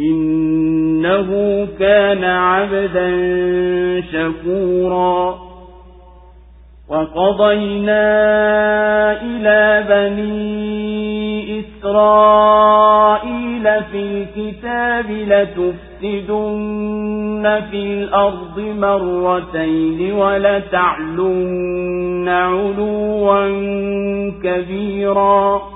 إنه كان عبدا شكورا. وقضينا إلى بني إسرائيل في الكتاب لتفسدن في الأرض مرتين ولتعلن علوا كبيرا.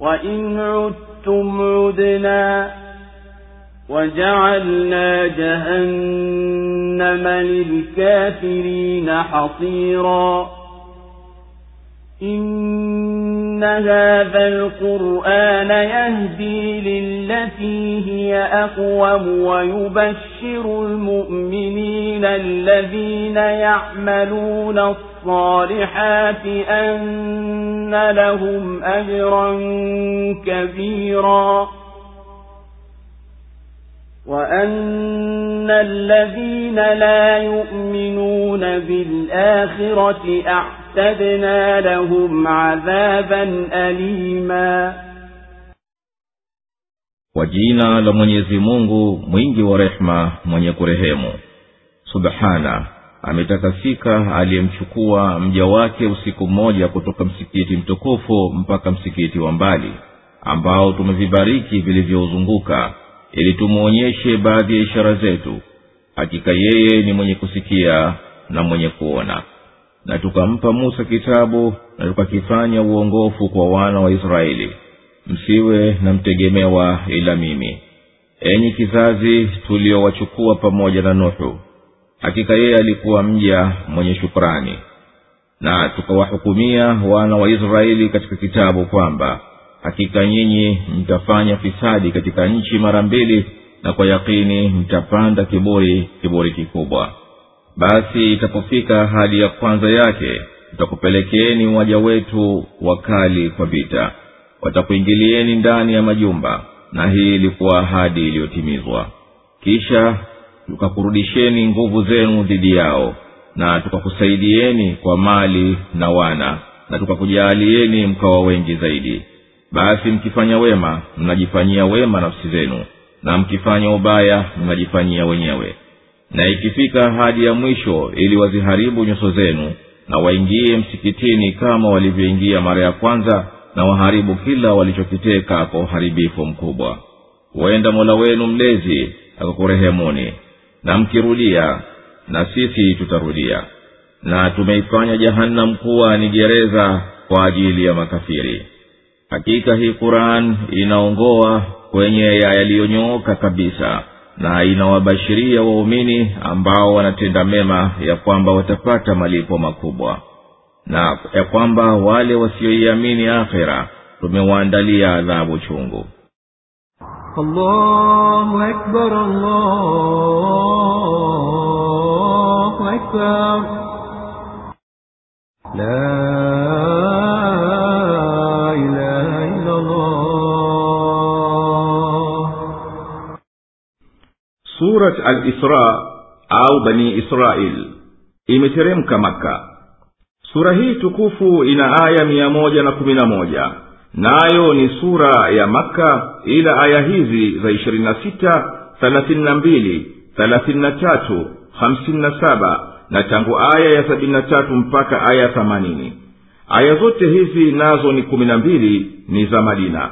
وإن عدتم عدنا وجعلنا جهنم للكافرين حصيرا. هذا القرآن يهدي للتي هي أقوم ويبشر المؤمنين الذين يعملون الصالحات أن لهم أجرا كبيرا وأن الذين لا يؤمنون بالآخرة أعتدنا لهم عذابا أليما kwa jina la mwenyezi mungu mwingi wa rehema mwenye kurehemu subhana ametakasika aliyemchukua mja wake usiku mmoja kutoka msikiti mtukufu mpaka msikiti wa mbali ambao tumevibariki vilivyouzunguka ili tumwonyeshe baadhi ya ishara zetu hakika yeye ni mwenye kusikia na mwenye kuona na tukampa musa kitabu na tukakifanya uongofu kwa wana wa israeli. Msiwe na mtegemewa ila mimi. Enyi kizazi tuliowachukua pamoja na nuhu hakika yeye alikuwa mja mwenye shukrani. Na tukawahukumia wana wa israeli katika kitabu kwamba hakika nyinyi mtafanya fisadi katika nchi mara mbili na kwa yakini mtapanda kiburi kiburi kikubwa basi itapofika hali ya kwanza yake tutakupelekeeni waja wetu wakali kwa vita. Watakuingilieni ndani ya majumba na hii ilikuwa ahadi iliyotimizwa. Kisha tukakurudisheni nguvu zenu dhidi yao na tukakusaidieni kwa mali na wana na tukakujaalieni mkawa wengi zaidi. Basi mkifanya wema mnajifanyia wema nafsi zenu na mkifanya ubaya mnajifanyia wenyewe na ikifika hadi ya mwisho ili waziharibu nyuso zenu na waingie msikitini kama walivyoingia mara ya kwanza na waharibu kila walichokiteka kwa uharibifu mkubwa. Huenda mola wenu mlezi akakurehemuni na mkirudia na sisi tutarudia. Na tumeifanya jahannam kuwa ni gereza kwa ajili ya makafiri. Hakika hii quran inaongoa kwenye ya yaliyonyooka kabisa na inawabashiria waumini ambao wanatenda mema ya kwamba watapata malipo makubwa na ya kwamba wale wasioiamini akhira tumewaandalia adhabu chungu allahu akbar, allahu akbar. La surat al-isra au bani israil. Imeteremka maka sura hii tukufu ina aya mia moja na kumi na moja. Nayo ni sura ya makka ila aya hizi za ishirini na sita thelathini na mbili thelathini na tatu hamsini na saba na tangu aya ya sabini na tatu mpaka aya ya themanini. Aya zote hizi nazo ni kumi na mbili ni za madina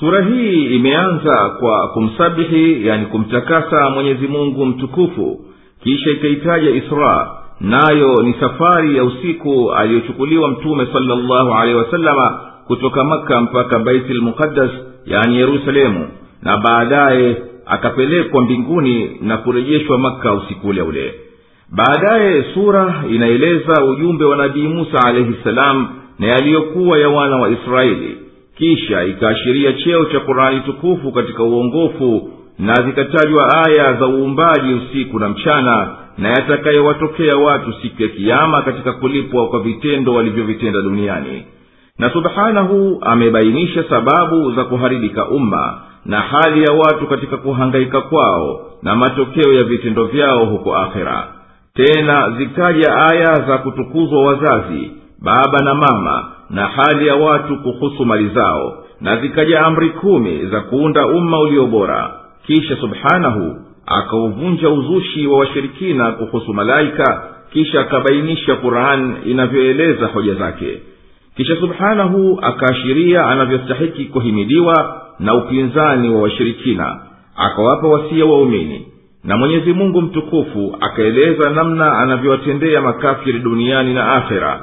sura hii imeanza kwa kumsabihi yani kumtakasa mwenyezi mungu mtukufu. Kisha ikaitaja isra nayo ni safari ya usiku aliyochukuliwa mtume salllahu alehi wasalama kutoka makka mpaka baiti lmuqaddas yani yerusalemu na baadaye akapelekwa mbinguni na kurejeshwa makka usiku ule ule. Baadaye sura inaeleza ujumbe wa nabii musa alaihi salam na yaliyokuwa ya wana wa israeli kisha ikaashiria cheo cha qurani tukufu katika uongofu na zikatajwa aya za uumbaji usiku na mchana na yatakayewatokea watu siku ya kiama katika kulipwa kwa vitendo walivyovitenda duniani. Na subhanahu amebainisha sababu za kuharibika umma na hali ya watu katika kuhangaika kwao na matokeo ya vitendo vyao huko akhera. Tena zikaja aya za kutukuzwa wazazi baba na mama na hali ya watu kuhusu mali zao na zikaja amri kumi za kuunda umma ulio bora. Kisha subhanahu akauvunja uzushi wa washirikina kuhusu malaika kisha akabainisha quran inavyoeleza hoja zake. Kisha subhanahu akaashiria anavyostahiki kuhimidiwa na upinzani wa washirikina akawapa wasia waumini. Na mwenyezi mungu mtukufu akaeleza namna anavyowatendea makafiri duniani na akhera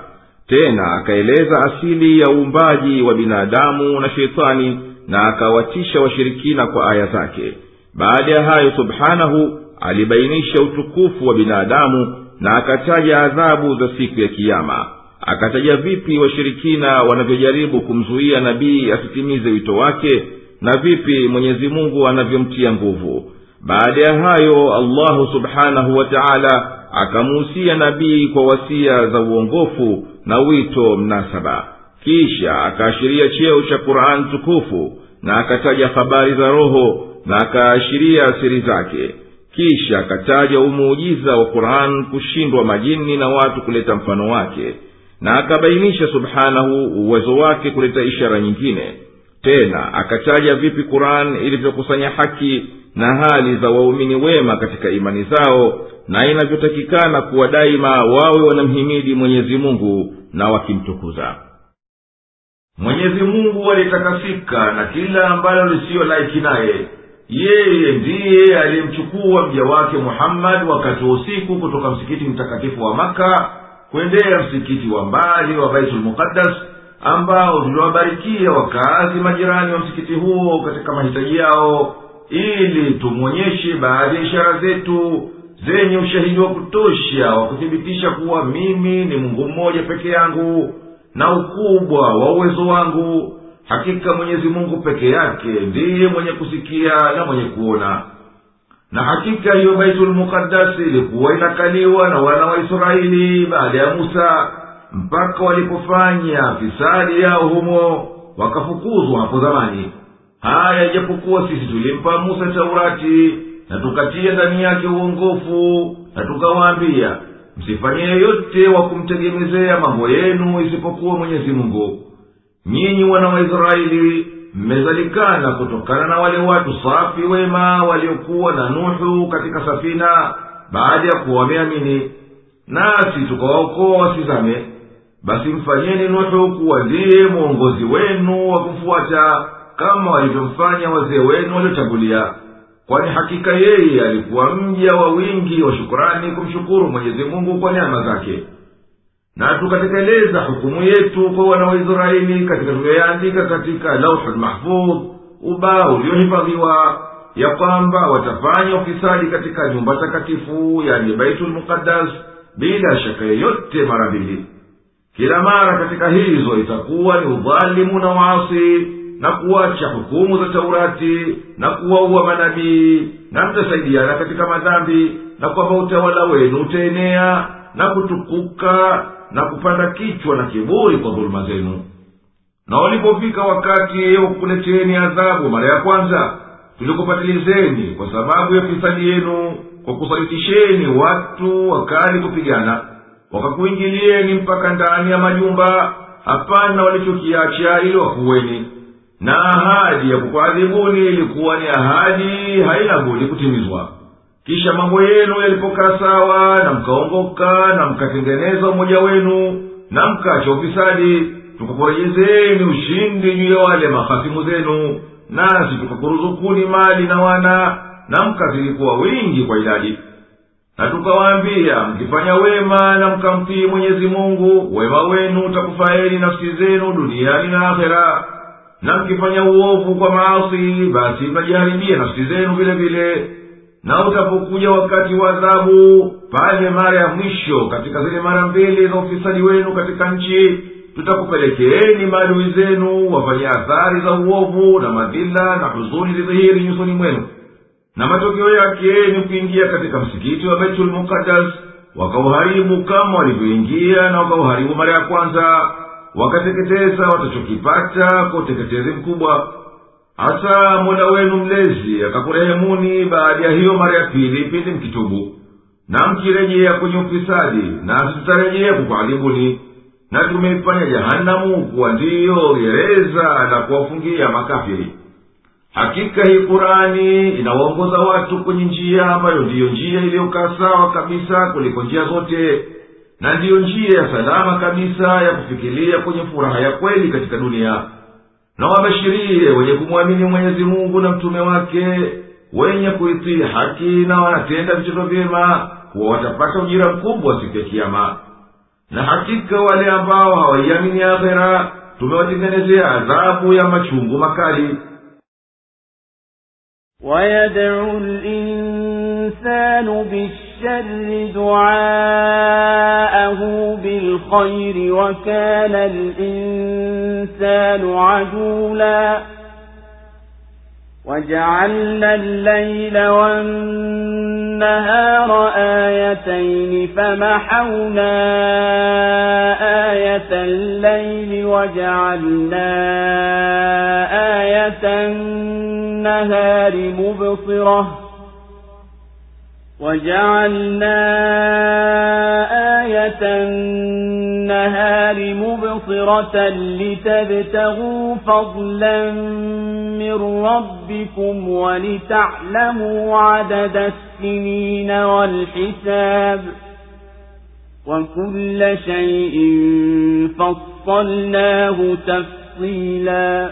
tena akaeleza asili ya uumbaji wa binadamu na sheitani na akawatisha washirikina kwa aya zake. Baada ya hayo subhanahu alibainisha utukufu wa binadamu na akataja adhabu za siku ya kiama akataja vipi washirikina wanavyojaribu kumzuia nabii asitimize wito wake na vipi mwenyezi mungu anavyomtia nguvu. Baada ya hayo allahu subhanahu wa taala akamuhusia nabii kwa wasia za uongofu na wito mnasaba. Kisha akaashiria cheo cha qurani tukufu na akataja habari za roho na akaashiria siri zake. Kisha akataja umuujiza wa quran kushindwa majini na watu kuleta mfano wake na akabainisha subhanahu uwezo wake kuleta ishara nyingine. Tena akataja vipi quran ilivyokusanya haki na hali za waumini wema katika imani zao na inavyotakikana kuwa daima wawe wanamhimidi mwenyezi mungu na wakimtukuza. Mwenyezi mungu alitakasika na kila ambalo lisiyo laiki naye yeye ndiye aliyemchukua mja wake muhammadi wakati wa usiku kutoka msikiti mtakatifu wa maka kwendea msikiti wa mbali wa baitulmuqaddas ambao tuliwabarikia wakaazi majirani wa msikiti huo katika mahitaji yao ili tumwonyeshe baadhi ya ishara zetu zenye ushahidi wa kutosha wa kuthibitisha kuwa mimi ni mungu mmoja peke yangu na ukubwa wa uwezo wangu hakika mwenyezi mungu peke yake ndiye mwenye kusikia na mwenye kuona. Na hakika hiyo baitulmukadasi ilikuwa inakaliwa na wana wa israeli baada ya musa mpaka walipofanya fisadi yao humo wakafukuzwa hapo zamani. Haya ijapokuwa sisi tulimpa musa taurati na tukatia ndani yake uongofu na tukawaambia msifanye yeyote wa kumtegemezea mambo yenu isipokuwa mwenyezi mungu. Nyinyi wana waisraeli mmezalikana kutokana na wale watu safi wema waliokuwa na nuhu katika safina baada ya kuwa wameamini. Nasi tukawaokoa wasizame. Basi mfanyeni nuhu kuwa ndiye mwongozi wenu wa kufuata kama walivyomfanya wazee wenu waliotangulia kwani hakika yeye alikuwa mja wa wingi wa shukurani kumshukuru mwenyezi mungu kwa neema zake. Na tukatekeleza hukumu yetu kwa wana wa israeli katika tuliyoyaandika katika lauhul mahfudh ubao uliohifadhiwa ya kwamba watafanya ufisadi katika nyumba takatifu yani baitulmuqaddas bila shaka yeyote mara mbili. Kila mara katika hizo itakuwa ni udhalimu na waasi na kuacha hukumu za taurati na kuwaua manabii na mtasaidiana katika madhambi na kwamba utawala wenu utaenea na kutukuka na kupanda kichwa na kiburi kwa dhuluma zenu. Na walipofika wakati wa kukuleteni adhabu mara ya kwanza tulikupatilizeni kwa sababu ya fisadi yenu kwa kusalitisheni watu wakali kupigana wakakuingilieni mpaka ndani ya majumba. Hapana walichokiacha ili wakuweni na ahadi ya kukwadhibuni ilikuwa ni ahadi haina budi kutimizwa. Kisha mambo yenu yalipokaa sawa na mkaongoka na mkatengeneza umoja wenu na mkacha ufisadi tukakurejezeni ushindi juu ya wale mahasimu zenu nasi tukakuruzukuni mali na wana na mkazidi wingi kwa idadi. Na tukawaambia mkifanya wema na mkamtii mwenyezi mungu wema wenu utakufaeni nafsi zenu duniani na akhera na mkifanya uovu kwa maasi basi mtajiharibia nafsi zenu vile vile. Na utapokuja wakati wa adhabu pale mara ya mwisho katika zile mara mbili za ufisadi wenu katika nchi tutakupelekeeni maadui zenu wafanye athari za uovu na madhila na huzuni zidhihiri nyusoni mwenu. Na matokeo yake ni kuingia katika msikiti wa baitul muqaddas wakauharibu kama walivyoingia na wakauharibu mara ya kwanza wakateketeza watachokipata kwa uteketezi mkubwa. Hasa mola wenu mlezi akakurehemuni baada ya hiyo mara ya pili pindi mkitubu. Na mkirejea kwenye ufisadi nasi tutarejea kukuadhibuni. Na tumeifanya jahanamu kuwa ndiyo gereza la kuwafungia makafiri. Hakika hii kurani inawaongoza watu kwenye njia ambayo ndiyo njia iliyokaa sawa kabisa kuliko njia zote na ndiyo njia ya salama kabisa ya kufikiria kwenye furaha ya kweli katika dunia na wabashirie wenye kumwamini mwenyezi mungu na mtume wake wenye kuitii haki na wanatenda vitendo vyema kuwa watapata ujira mkubwa siku ya kiama na hakika wale ambao hawaiamini akhera tumewatengenezea adhabu ya machungu makali ويدعو الإنسان بالشر دعاءه بالخير وكان الإنسان عجولا. وجعلنا الليل والنهار آيتين فمحونا آية الليل وجعلنا آية النهار مبصرة. وجعلنا آية النهار مبصرة لتبتغوا فضلا من ربكم ولتعلموا عدد السنين والحساب وكل شيء فصلناه تفصيلا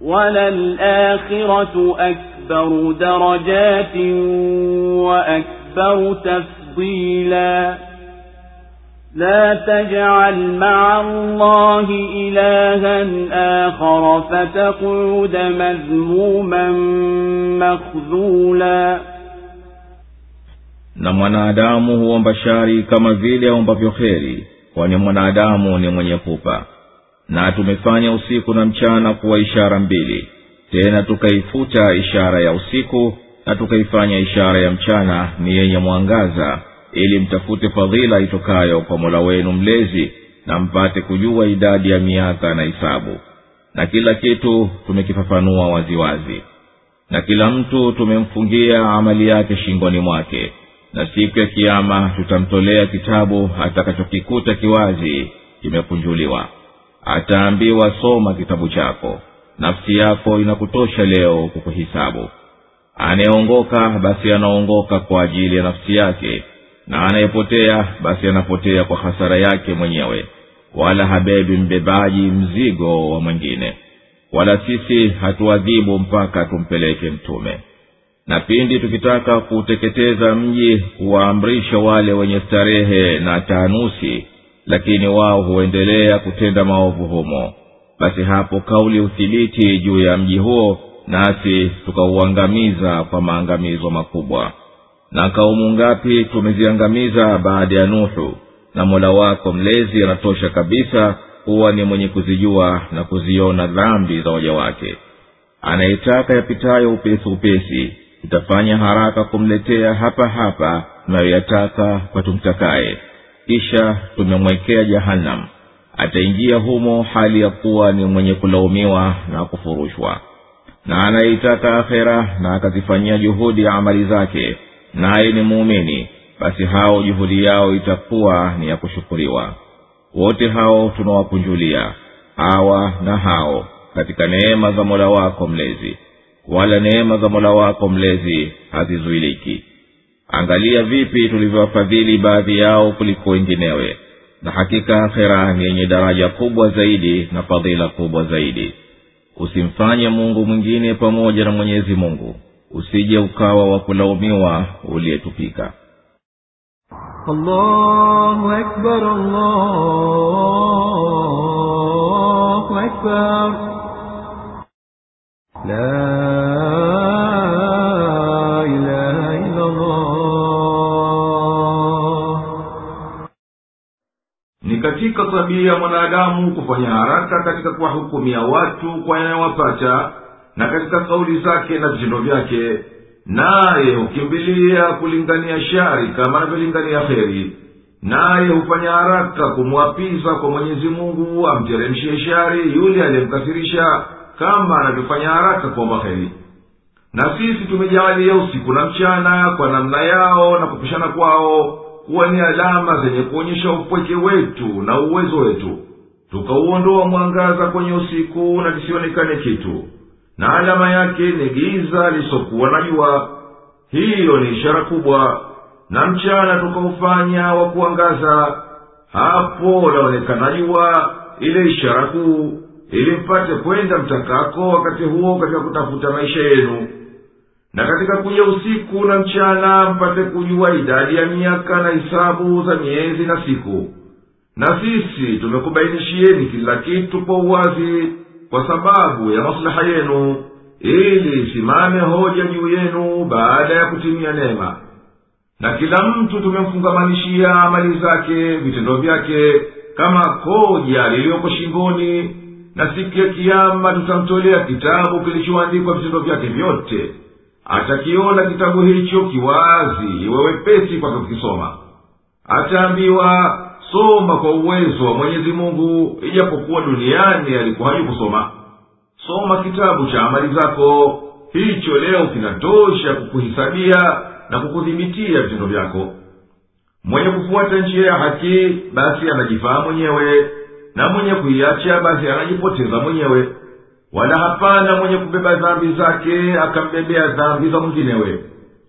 وللآخرة أكبر درجات وأكبر تفضيلا لا تجعل مع الله إلها آخر فتقعد مذموما مخذولا na mwanadamu huomba shari kama vile aombavyo kheri kwani mwanadamu ni mwenye pupa na tumefanya usiku na mchana kuwa ishara mbili. Tena tukaifuta ishara ya usiku na tukaifanya ishara ya mchana ni yenye mwangaza ili mtafute fadhila itokayo kwa mola wenu mlezi na mpate kujua idadi ya miaka na hisabu na kila kitu tumekifafanua waziwazi. Na kila mtu tumemfungia amali yake shingoni mwake. Na siku ya kiama tutamtolea kitabu atakachokikuta kiwazi kimekunjuliwa ataambiwa soma kitabu chako. Nafsi yako inakutosha leo kukuhisabu anayeongoka basi anaongoka kwa ajili ya nafsi yake. Na anayepotea basi anapotea kwa hasara yake mwenyewe. Wala habebi mbebaji mzigo wa mwingine. Wala sisi hatuadhibu mpaka tumpeleke mtume. Na pindi tukitaka kuuteketeza mji huwaamrisha wale wenye starehe na taanusi lakini wao huendelea kutenda maovu humo. Basi hapo kauli uthibiti juu ya mji huo nasi tukauangamiza kwa maangamizo makubwa. Na kaumu ngapi tumeziangamiza baada ya nuhu? Na mola wako mlezi anatosha kabisa kuwa ni mwenye kuzijua na kuziona dhambi za waja wake. Anayetaka yapitayo upesi upesi tutafanya haraka kumletea hapa hapa tunayoyataka kwa tumtakaye kisha tumemwekea jahannam. Ataingia humo hali ya kuwa ni mwenye kulaumiwa na kufurushwa. Na anayeitaka akhera na akazifanyia juhudi ya amali zake naye ni muumini basi hao juhudi yao itakuwa ni ya kushukuriwa. Wote hao tunawakunjulia hawa na hao katika neema za mola wako mlezi. Wala neema za mola wako mlezi hazizuiliki angalia vipi tulivyowafadhili baadhi yao kuliko wenginewe. Na hakika akhera ni yenye daraja kubwa zaidi na fadhila kubwa zaidi. Usimfanye mungu mwingine pamoja na mwenyezi mungu. Usije ukawa wa kulaumiwa uliyetupika. La katika tabia ya mwanadamu kufanya haraka katika kuwahukumia watu kwa yanayowapata na katika kauli zake na vitendo vyake naye hukimbilia kulingania shari kama anavyolingania heri naye hufanya haraka kumwapiza kwa mwenyezi mungu amteremshie shari yule aliyemkasirisha kama anavyofanya haraka kuomba heri na sisi tumejaalia usiku na mchana kwa namna yao na kupishana kwao kuwa ni alama zenye kuonyesha upweke wetu na uwezo wetu. Tukauondoa mwangaza kwenye usiku na kisionekane kitu. Na alama yake ni giza lisokuwa na jua. Hiyo ni ishara kubwa. Na mchana tukaufanya wa kuangaza. Hapo laonekana jua. Ile ishara kuu. Ili mpate kwenda mtakako wakati huo katika kutafuta maisha yenu na katika kuja usiku na mchana mpate kujua idadi ya miaka na hisabu za miezi na siku. Na sisi tumekubainishieni kila kitu kwa uwazi kwa sababu ya maslaha yenu ili isimame hoja juu yenu baada ya kutimia neema. Na kila mtu tumemfungamanishia amali zake vitendo vyake kama koja liliyoko shingoni na siku ya kiama tutamtolea kitabu kilichoandikwa vitendo vyake vyote atakiona kitabu hicho kiwazi iwe wepesi kwake kukisoma. Ataambiwa soma kwa uwezo wa mwenyezi mungu ijapokuwa duniani alikuwa hajukusoma soma kitabu cha amali zako. Hicho leo kinatosha kukuhisabia na kukudhibitia vitendo vyako. Mwenye kufuata njia ya haki basi anajifaa mwenyewe na mwenye kuiacha basi anajipoteza mwenyewe wala hapana mwenye kubeba dhambi zake akambebea dhambi za mwinginewe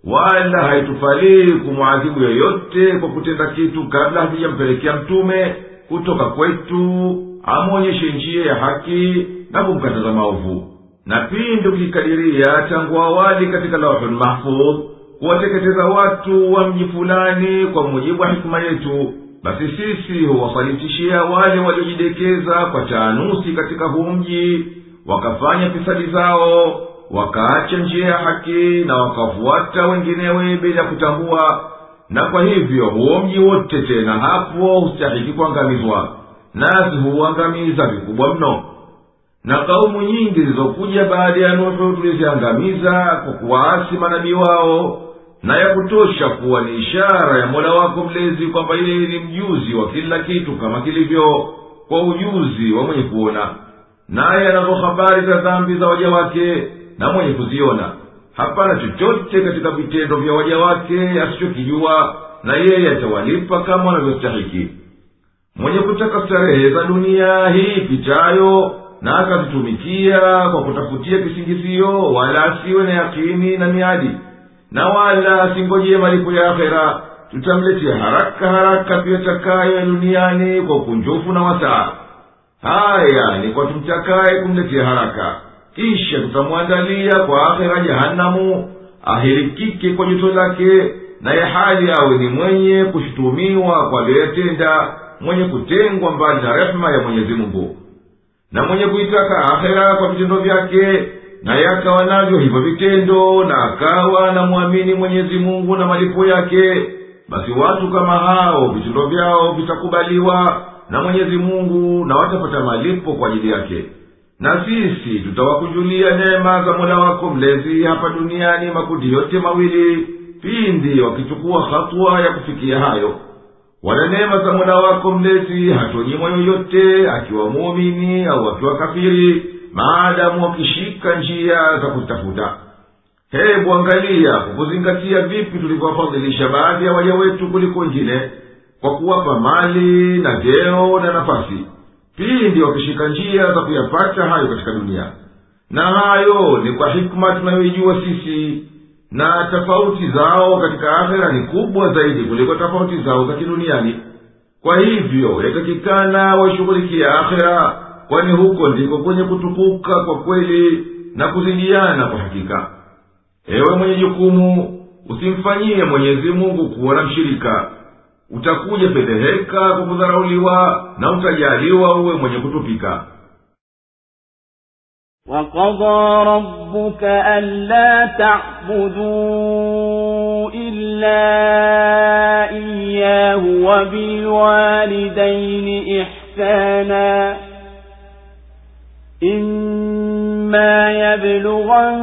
wala haitufalii kumwadhibu yoyote kwa kutenda kitu kabla hatujampelekea mtume kutoka kwetu amwonyeshe njia ya haki na kumkataza maovu. Na pindi ukikadiria tangu awali katika lauhul mahfudh kuwateketeza watu wa mji fulani kwa mujibu wa hikima yetu basi sisi huwasalitishia wale waliojidekeza kwa taanusi katika huu mji wakafanya fisadi zao wakaacha njia ya haki na wakafuata wenginewe bila kutambua. Na kwa hivyo huo mji wote tena hapo hustahiki kuangamizwa nasi huuangamiza vikubwa mno. Na kaumu nyingi zilizokuja baada ya nuhu tuliziangamiza kwa kuwaasi manabii wao na ya kutosha kuwa ni ishara ya mola wako mlezi kwamba yeye ni mjuzi wa kila kitu kama kilivyo kwa ujuzi wa mwenye kuona naye anazo habari za dhambi za waja wake na mwenye kuziona. Hapana chochote katika vitendo vya waja wake asichokijua na yeye atawalipa kama wanavyostahiki. Mwenye kutaka starehe za dunia hii pitayo na akazitumikia kwa kutafutia kisingizio wala asiwe na yakini na miadi na wala asingojee malipo ya akhera tutamletea haraka haraka tuyatakayo ya duniani kwa ukunjufu na wasaa haya ni kwa tumtakaye kumletea haraka. Kisha tutamwandalia kwa akhira jahanamu ahirikike kwa joto lake naye hali awe ni mwenye kushutumiwa kwa aliyoyatenda mwenye kutengwa mbali na rehema ya mwenyezi mungu. Na mwenye kuitaka akhera kwa vitendo vyake naye akawa navyo hivyo vitendo na akawa na mwamini mwenyezi mungu na malipo yake basi watu kama hao vitendo vyao vitakubaliwa na mwenyezi mungu na watapata malipo kwa ajili yake. Na sisi tutawakujulia neema za mola wako mlezi hapa duniani makundi yote mawili pindi wakichukua hatua ya kufikia hayo. Wala neema za mola wako mlezi hatonyimwa yoyote akiwa muumini au akiwa kafiri maadamu wakishika njia za kutafuta. Hebu angalia kwa kuzingatia vipi tulivyowafadhilisha baadhi ya waja wetu kuliko wengine kwa kuwapa mali na vyeo na nafasi. Pindi wakishika njia za kuyapata hayo katika dunia. Na hayo ni kwa hikma tunayoijua sisi na tofauti zao katika akhera ni kubwa zaidi kuliko tofauti zao za kiduniani. Kwa hivyo yatakikana waishughulikia akhera kwani huko ndiko kwenye kutukuka kwa kweli na kuzidiana kwa hakika. Ewe mwenye jukumu usimfanyie mwenyezi mungu kuwa na mshirika utakuja fedheheka kwa kudharauliwa na utajaliwa uwe mwenye kutupika وقضى ربك ألا تعبدوا إلا إياه وبالوالدين إحسانا إما يبلغن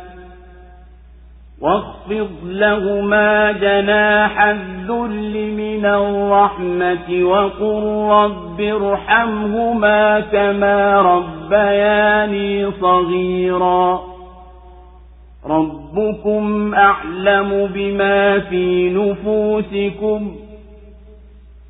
واخفض لهما جناح الذل من الرحمة وقل رب ارحمهما كما ربياني صغيرا. ربكم أعلم بما في نفوسكم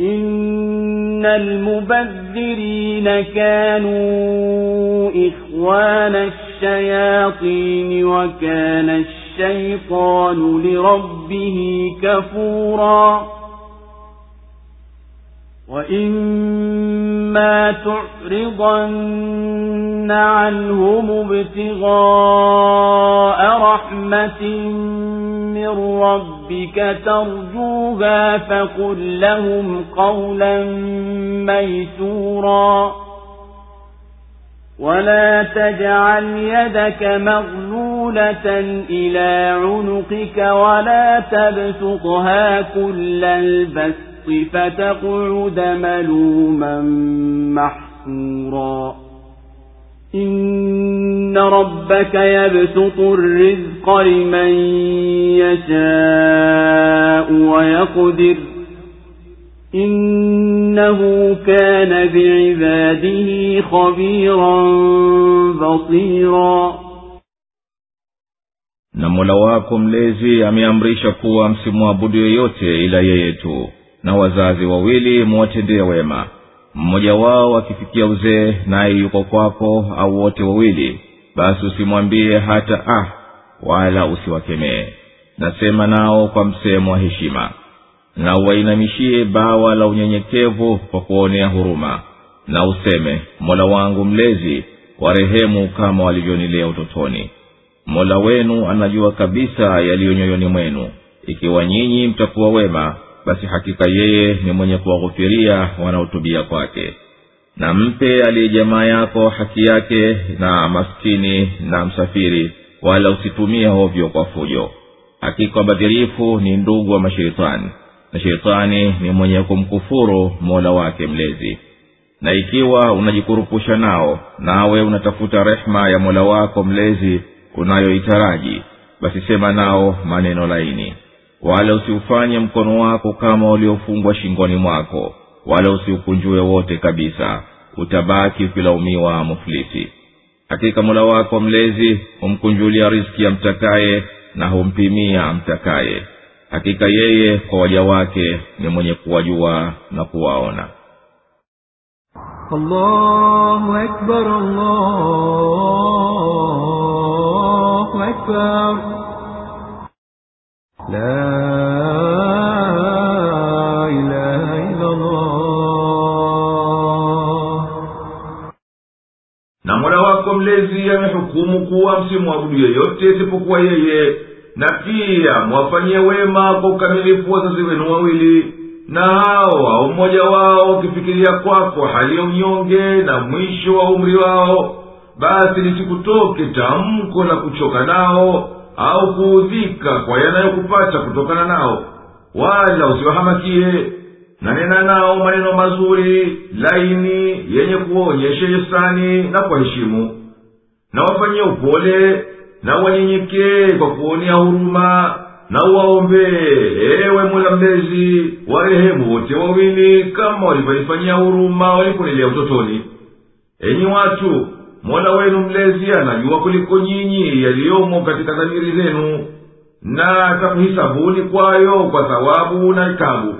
إن المبذرين كانوا إخوان الشياطين وكان الشيطان لربه كفورا وإما تعرضن عنهم ابتغاء رحمة من ربك ترجوها فقل لهم قولا ميسورا ولا تجعل يدك مغلولة إلى عنقك ولا تبسطها كل البسط فتقعد ملوما محسورا إن ربك يبسط الرزق لمن يشاء ويقدر. إنه كان بعباده خبيرا بصيرا. Na mola wako mlezi ameamrisha kuwa msimwabudu yeyote ila yeye tu. Na wazazi wawili muwatendee wema. Mmoja wao akifikia uzee naye yuko kwako au wote wawili basi usimwambie hata ah wala usiwakemee. Nasema nao kwa msemo wa heshima. Na uwainamishie bawa la unyenyekevu kwa kuonea huruma. Na useme mola wangu mlezi warehemu kama walivyonilea utotoni. Mola wenu anajua kabisa yaliyo nyoyoni mwenu. Ikiwa nyinyi mtakuwa wema basi hakika yeye ni mwenye kuwaghufiria wanaotubia kwake. Na mpe aliye jamaa yako haki yake na maskini na msafiri wala usitumie hovyo kwa fujo. Hakika wabadhirifu ni ndugu wa masheitani na sheitani ni mwenye kumkufuru mola wake mlezi. Na ikiwa unajikurupusha nao nawe unatafuta rehema ya mola wako mlezi unayoitaraji basi sema nao maneno laini wala usiufanye mkono wako kama uliofungwa shingoni mwako wala usiukunjue wote kabisa utabaki ukilaumiwa muflisi. Hakika mula wako mlezi humkunjulia riski amtakaye na humpimia mtakaye. Hakika yeye kwa waja wake ni mwenye kuwajua na kuwaona. Allahu akbar, Allahu akbar na mola wako mlezi amehukumu kuwa msimwabudu yeyote isipokuwa yeye na pia mwafanyie wema kwa ukamilifu wazazi wenu wawili na hao au mmoja wao ukifikiria kwako hali ya unyonge na mwisho wa umri wao basi lisikutoke tamko la kuchoka nao au kuudhika kwa yanayokupata kutokana nao wala usiwahamakie. Nanena nao maneno mazuri laini yenye kuonyesha hisani na kwa heshimu na wafanyie upole na wanyenyekee kwa kuonea huruma na uwaombee ewe mola mlezi warehemu wote wawili kama walivyonifanyia huruma waliponilea utotoni. Enyi watu mola wenu mlezi anajua kuliko nyinyi yaliyomo katika dhamiri zenu na atakuhisabuni kwayo kwa thawabu na ikabu.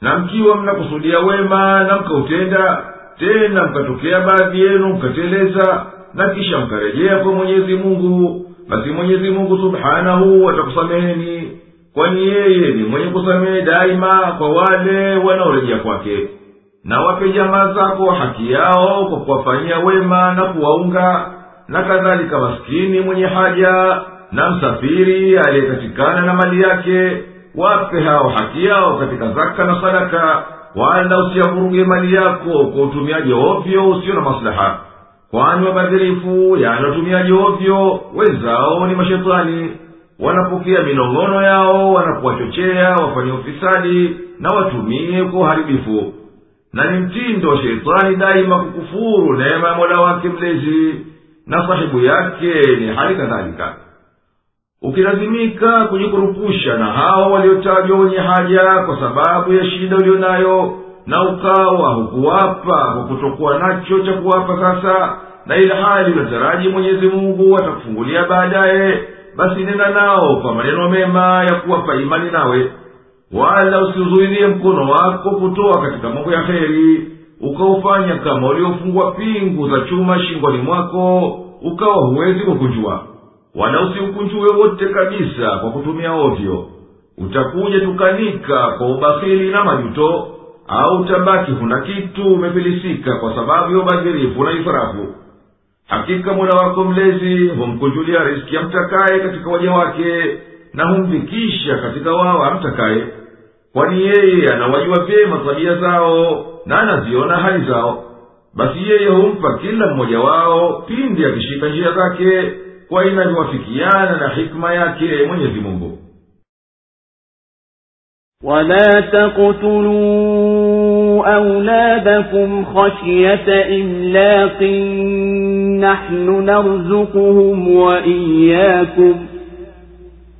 Na mkiwa mnakusudia wema na mkautenda tena mkatokea baadhi yenu mkateleza na kisha mkarejea kwa mwenyezi mungu basi mwenyezi mungu subhanahu atakusameheni kwani yeye ni mwenye kusamehe daima kwa wale wanaorejea kwake na wape jamaa zako haki yao kwa kuwafanyia wema na kuwaunga na kadhalika maskini mwenye haja na msafiri aliyekatikana na mali yake wape hao haki yao katika zaka na sadaka wala usiyavuruge mali yako kwa utumiaji ovyo usio na maslaha. Kwani wabadhirifu yani watumiaji ovyo wenzao ni mashetani. Wanapokea minong'ono yao wanakuwachochea wafanye ufisadi na watumie kwa uharibifu na ni mtindo wa sheitani daima kukufuru neema ya mola wake mlezi na sahibu yake ni hali kadhalika. Ukilazimika kujikurupusha na hao waliotajwa wenye haja kwa sababu ya shida ulionayo na ukawa hukuwapa kwa kutokuwa nacho cha kuwapa sasa na ila hali unataraji mwenyezi mungu atakufungulia baadaye basi nena nao kwa maneno mema ya kuwapa imani nawe wala usiuzuilie mkono wako kutoa katika mambo ya heri ukaufanya kama uliofungwa pingu za chuma shingoni mwako ukawa huwezi kukunjua wala usiukunjue wote kabisa kwa kutumia ovyo. Utakuja tukanika kwa ubahili na majuto au utabaki huna kitu umefilisika kwa sababu ya ubadhirifu na israfu. Hakika mola wako mlezi humkunjulia riski amtakaye katika waja wake na humvikisha katika wawa amtakaye kwani yeye anawajua vyema tabia zao na anaziona hali zao basi yeye humpa kila mmoja wao pindi akishika njia zake kwa inavyowafikiana na hikma yake mwenyezi mungu ولا تقتلوا أولادكم خشية إملاق نحن نرزقهم وإياكم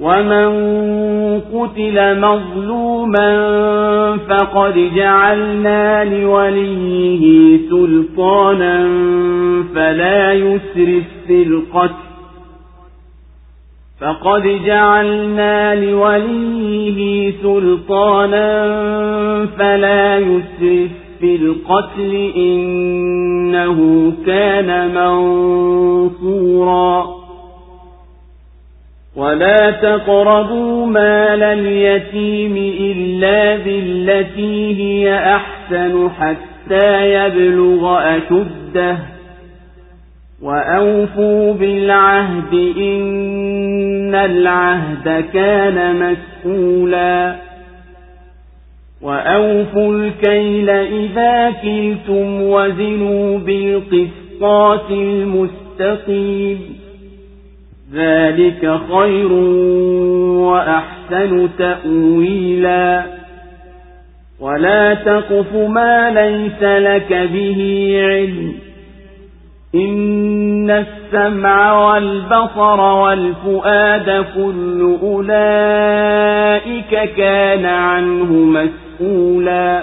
ومن قتل مظلوما فقد جعلنا لوليه سلطانا فلا يسرف في القتل فقد جعلنا لوليه سلطانا فلا يسرف في القتل إنه كان منصورا ولا تقربوا مال اليتيم إلا بالتي هي أحسن حتى يبلغ أشده وأوفوا بالعهد إن العهد كان مسئولا وأوفوا الكيل إذا كلتم وزنوا بالقسطاس المستقيم ذلك خير وأحسن تأويلا. ولا تقف ما ليس لك به علم. إن السمع والبصر والفؤاد كل أولئك كان عنه مسؤولا.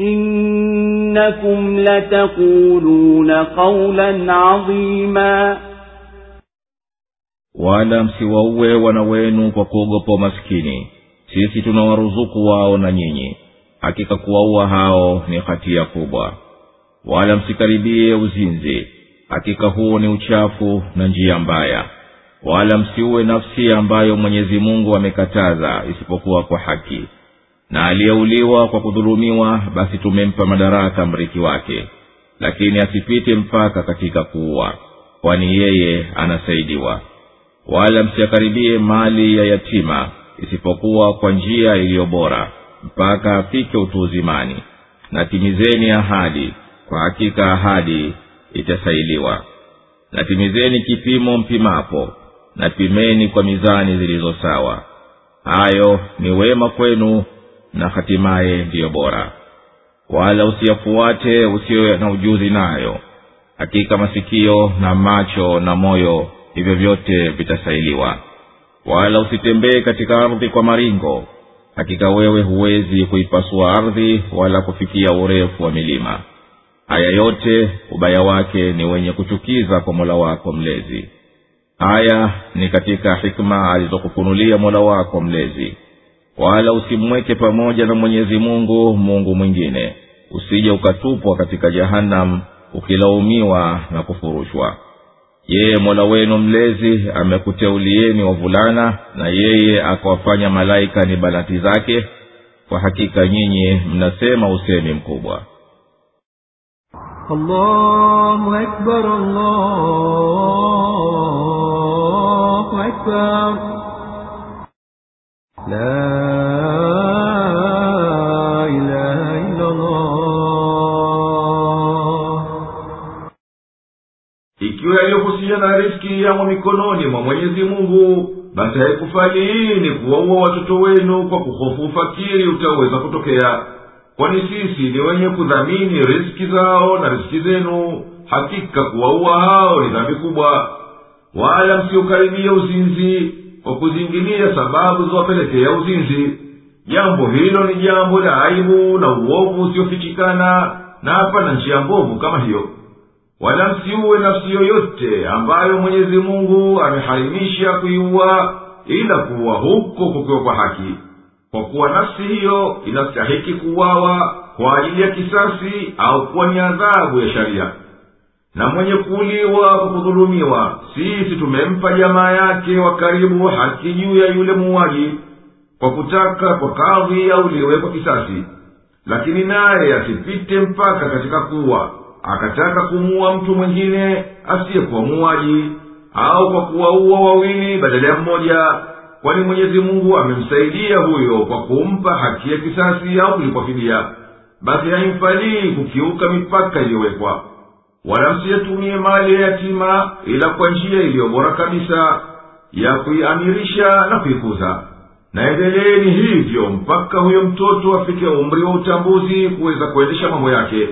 إنكم لتقولون قولا عظيما wala msiwauwe wana wenu kwa kuogopa maskini sisi tunawaruzuku wao na nyinyi hakika kuwaua hao ni hatia kubwa wala msikaribie uzinzi hakika huo ni uchafu na njia mbaya wala msiuwe nafsi ambayo mwenyezi mungu amekataza isipokuwa kwa haki na aliyeuliwa kwa kudhulumiwa basi tumempa madaraka mrithi wake lakini asipite mpaka katika kuua kwani yeye anasaidiwa. Wala msiakaribie mali ya yatima isipokuwa kwa njia iliyo bora mpaka afike utu uzimani na timizeni ahadi kwa hakika ahadi itasailiwa. Na timizeni kipimo mpimapo na pimeni kwa mizani zilizo sawa. Hayo ni wema kwenu na hatimaye ndiyo bora. Wala usiyafuate usiyo na ujuzi nayo. Hakika masikio na macho na moyo hivyo vyote vitasailiwa. Wala usitembee katika ardhi kwa maringo. Hakika wewe huwezi kuipasua ardhi wala kufikia urefu wa milima. Haya yote ubaya wake ni wenye kuchukiza kwa mola wako mlezi. Haya ni katika hikma alizokufunulia mola wako mlezi wala usimweke pamoja na mwenyezi mungu mungu mwingine. Usije ukatupwa katika jahanam ukilaumiwa na kufurushwa. Yeye mola wenu mlezi amekuteulieni wavulana na yeye akawafanya malaika ni balati zake. Kwa hakika nyinyi mnasema usemi mkubwa. Allahu akbar, allahu akbar. La ikiwa yaliyohusiana riski yamo mikononi mwa mwenyezi mungu basi haikufaliini kuwaua watoto wenu kwa kuhofu ufakiri utaweza kutokea. Kwani sisi ni wenye kudhamini riski zao na riski zenu hakika kuwaua hao ni dhambi kubwa. Wala msiukaribia uzinzi kwa kuzingilia sababu ziwapelekea uzinzi. Jambo hilo ni jambo la aibu na uovu usiofichikana na hapana njia mbovu kama hiyo wala msiuwe nafsi yoyote ambayo mwenyezi mungu ameharimisha kuiua ila kuwa huko kukiwa kwa haki. Kwa kuwa nafsi hiyo inastahiki kuwawa kwa ajili ya kisasi au kuwa ni adhabu ya sharia. Na mwenye kuuliwa kwa kudhulumiwa sisi tumempa jamaa yake wa karibu haki juu ya yule muuaji kwa kutaka kwa kadhi auliwe kwa kisasi. Lakini naye asipite mpaka katika kuwa akataka kumuua mtu mwingine asiyekuwa muuaji au kwa kuwaua wawili badala ya mmoja kwani mwenyezi mungu amemsaidia huyo kwa kumpa haki ya kisasi au kulipwa fidia. Basi haimfalii kukiuka mipaka iliyowekwa wala msiyetumie mali ya yatima ila kwa njia iliyo bora kabisa ya kuiamirisha na kuikuza. Naendeleeni hivyo mpaka huyo mtoto afike umri wa utambuzi kuweza kuendesha mambo yake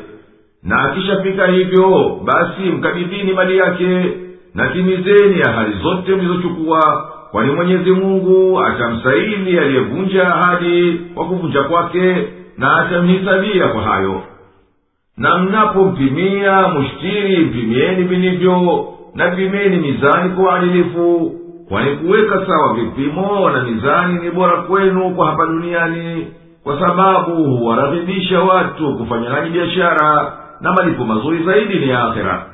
na akishafika hivyo basi mkabidhini mali yake na timizeni ahadi zote mlizochukua kwani mwenyezi mungu atamsaili aliyevunja ahadi kwa kuvunja kwake na atamhisabia kwa hayo. Na mnapompimia mushtiri mpimieni vilivyo na pimeni mizani kwa uadilifu kwani kuweka sawa vipimo na mizani ni bora kwenu kwa hapa duniani kwa sababu huwaraghibisha watu kufanya nanyi biashara na malipo mazuri zaidi ni ya akhera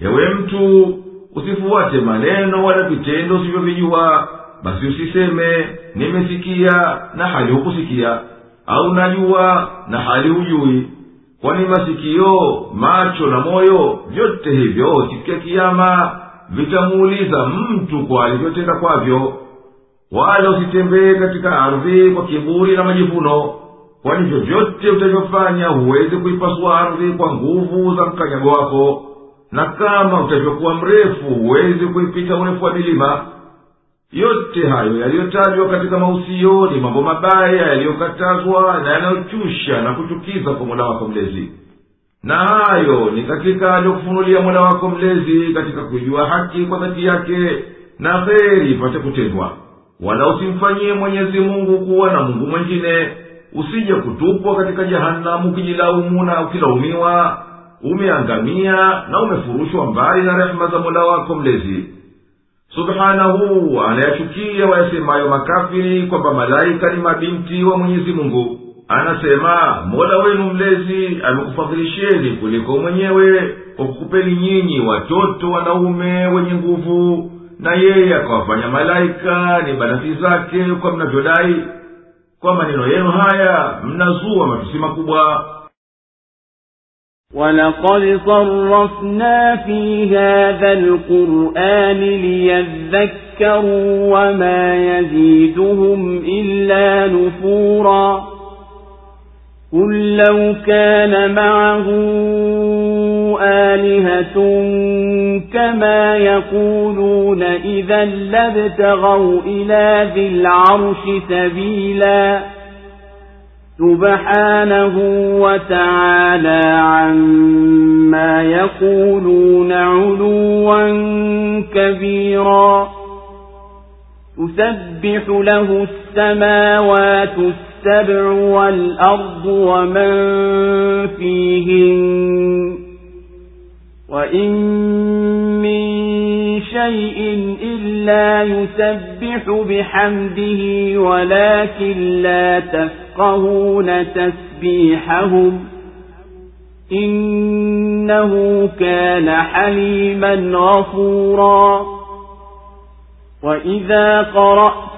ewe mtu usifuate maneno wala vitendo usivyovijua basi usiseme nimesikia na hali hukusikia au najua na hali hujui. Kwani masikio macho na moyo vyote hivyo siku ya kiama vitamuuliza mtu kwa alivyotenda kwavyo. Wala usitembee katika ardhi kwa kiburi na majivuno kwani vyovyote utavyofanya huwezi kuipasua ardhi kwa nguvu za mkanyago wako. Na kama utavyokuwa mrefu huwezi kuipita urefu wa milima yote hayo yaliyotajwa katika mausio ni mambo mabaya yaliyokatazwa na yanayochusha na kuchukiza kwa mola wako mlezi. Na hayo ni katika aliyokufunulia mola wako mlezi katika kuijua haki kwa dhati yake na kheri ipate kutendwa. Wala usimfanyie mwenyezi mungu kuwa na mungu mwengine usije kutupwa katika jehanamu ukijilaumu na ukilaumiwa. Umeangamia na umefurushwa mbali na rehema za mola wako mlezi. Subhanahu anayachukia wayasemayo makafiri kwamba malaika ni mabinti wa mwenyezi mungu. Anasema mola wenu mlezi amekufadhilisheni kuliko mwenyewe kwa kukupeni nyinyi watoto wanaume wenye nguvu. Na yeye akawafanya malaika ni banafi zake kwa mnavyodai kwa maneno yenu haya mnazua matusi makubwa. ولقد صرفنا في هذا القرآن ليذكروا وما يزيدهم إلا نفورا. قل لو كان معه آلهة كما يقولون إذا لابتغوا إلى ذي العرش سبيلا سبحانه وتعالى عما يقولون علوا كبيرا تسبح له السماوات السبع والأرض ومن فيهن وإن من شيء إلا يسبح بحمده ولكن لا تفقهون تسبيحهم إنه كان حليما غفورا وإذا قرأت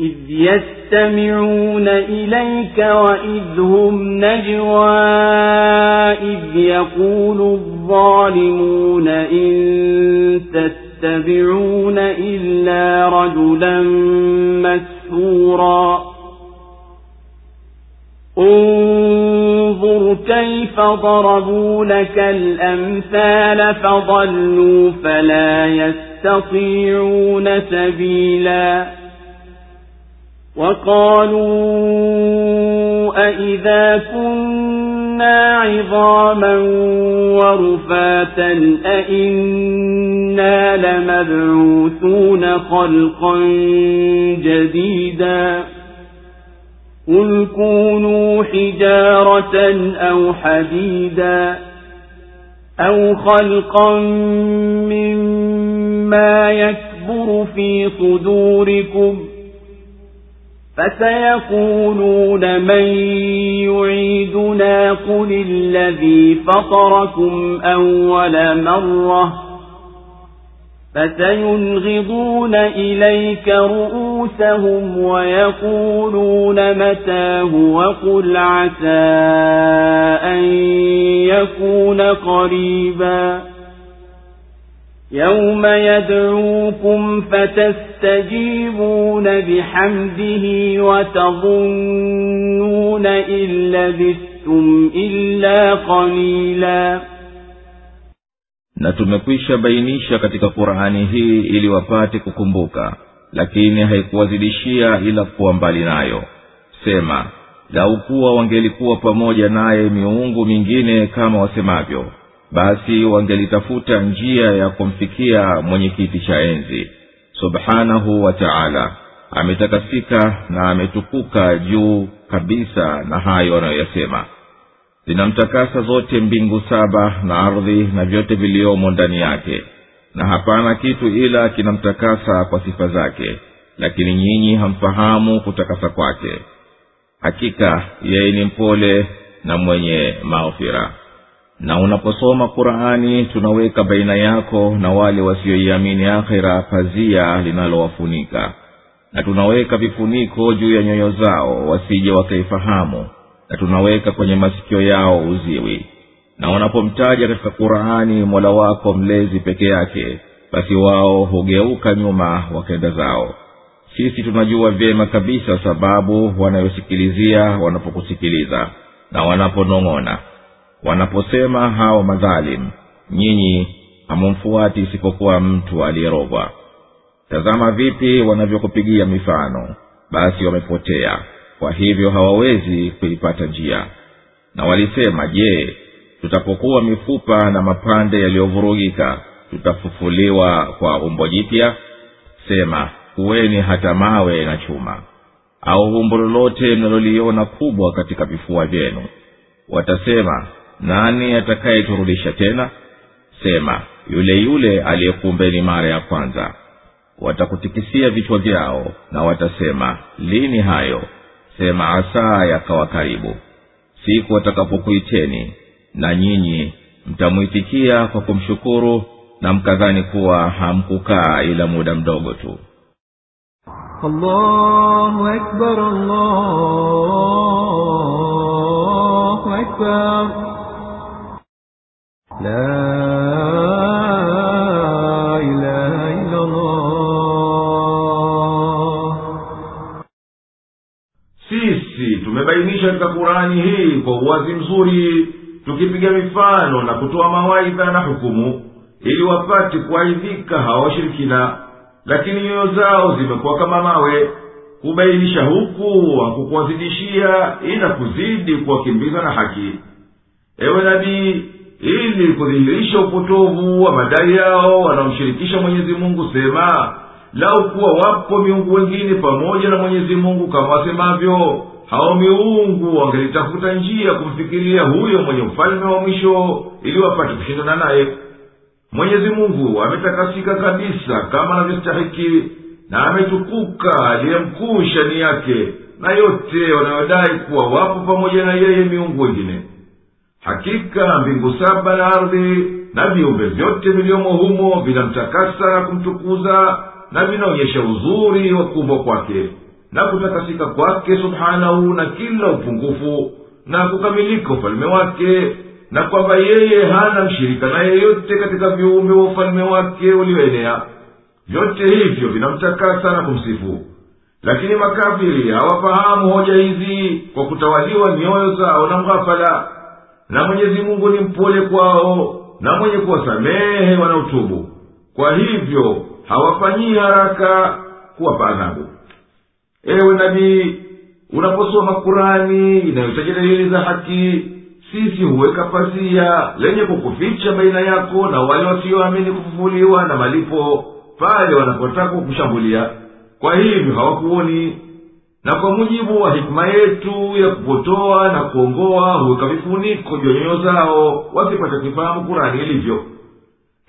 إذ يستمعون إليك وإذ هم نجوى إذ يقول الظالمون إن تتبعون إلا رجلا مسحورا. انظر كيف ضربوا لك الأمثال فضلوا فلا يستطيعون سبيلا. وقالوا أئذا كنا عظاما ورفاتا أئنا لمبعوثون خلقا جديدا قل كونوا حجارة أو حديدا أو خلقا مما يكبر في صدوركم فسيقولون من يعيدنا قل الذي فطركم أول مرة فسينغضون إليك رؤوسهم ويقولون متاه وقل عسى أن يكون قريبا يوم يدعوكم فتستجيبون بحمده وتظنون إن لبثتم إلا قليلا na tumekwisha bainisha katika qurani hii ili wapate kukumbuka lakini haikuwazidishia ila kuwa mbali nayo sema lau kuwa wangelikuwa pamoja naye miungu mingine kama wasemavyo basi wangelitafuta njia ya kumfikia mwenye kiti cha enzi. Subhanahu wa taala ametakasika na ametukuka juu kabisa na hayo wanayoyasema zinamtakasa zote mbingu saba na ardhi na vyote viliomo ndani yake na hapana kitu ila kinamtakasa kwa sifa zake lakini nyinyi hamfahamu kutakasa kwake. Hakika yeye ni mpole na mwenye maghfira na unaposoma qurani tunaweka baina yako na wale wasioiamini akhira pazia linalowafunika. Na tunaweka vifuniko juu ya nyoyo zao wasije wakaifahamu. Na tunaweka kwenye masikio yao uziwi. Na wanapomtaja katika qurani mola wako mlezi peke yake basi wao hugeuka nyuma wakenda zao. Sisi tunajua vyema kabisa sababu wanayosikilizia wanapokusikiliza na wanaponong'ona wanaposema hao madhalim nyinyi hamumfuati isipokuwa mtu aliyerogwa tazama vipi wanavyokupigia mifano. Basi wamepotea. Kwa hivyo hawawezi kuipata njia. Na walisema je tutapokuwa mifupa na mapande yaliyovurugika tutafufuliwa kwa umbo jipya? Sema kuweni hata mawe na chuma au umbo lolote mnaloliona kubwa katika vifua vyenu. Watasema nani atakayeturudisha tena? Sema yule yule aliyekuumbeni mara ya kwanza. Watakutikisia vichwa vyao na watasema lini hayo? Sema asaa yakawa karibu. Siku atakapokuiteni na nyinyi mtamwitikia kwa kumshukuru na mkadhani kuwa hamkukaa ila muda mdogo tu. Allahu akbar, allahu akbar sisi tumebainisha katika kurani hii kwa uwazi mzuri tukipiga mifano na kutoa mawaidha na hukumu ili wapate kuaidhika hawa washirikina. Lakini nyoyo zao zimekuwa kama mawe. Kubainisha huku hakukuwazidishia ila kuzidi kuwakimbiza na haki. Ewe nabii ili kudhihirisha upotovu wa madai yao wanaomshirikisha mwenyezi mungu sema lau kuwa wapo miungu wengine pamoja na mwenyezi mungu kama wasemavyo hao miungu wangelitafuta njia kumfikiria huyo mwenye ufalme wa mwisho ili wapate kushindana naye. Mwenyezi mungu ametakasika kabisa kama anavyostahiki na ametukuka aliye mkuu shani yake na yote wanayodai kuwa wapo pamoja na yeye miungu wengine hakika mbingu saba na ardhi na viumbe vyote viliyomo humo vinamtakasa na kumtukuza na vinaonyesha uzuri wa kuumbwa kwake na kutakasika kwake subhanahu na kila upungufu na kukamilika ufalme wake na kwamba yeye hana mshirika na yeyote katika viumbe wa ufalme wake ulioenea. Vyote hivyo vinamtakasa na kumsifu. Lakini makafiri hawafahamu hoja hizi kwa kutawaliwa mioyo zao na mghafala na mwenyezi mungu ni mpole kwao na mwenye kuwasamehe wanaotubu. Kwa hivyo hawafanyii haraka kuwapa adhabu. Ewe nabii unaposoma kurani inayotaja dalili za haki sisi huweka pazia lenye kukuficha baina yako na wale wasioamini kufufuliwa na malipo pale wanapotaka kukushambulia. Kwa hivyo hawakuoni na kwa mujibu wa hikima yetu ya kupotoa na kuongoa huweka vifuniko jwa nyoyo zao wasipate kuifahamu kurani ilivyo.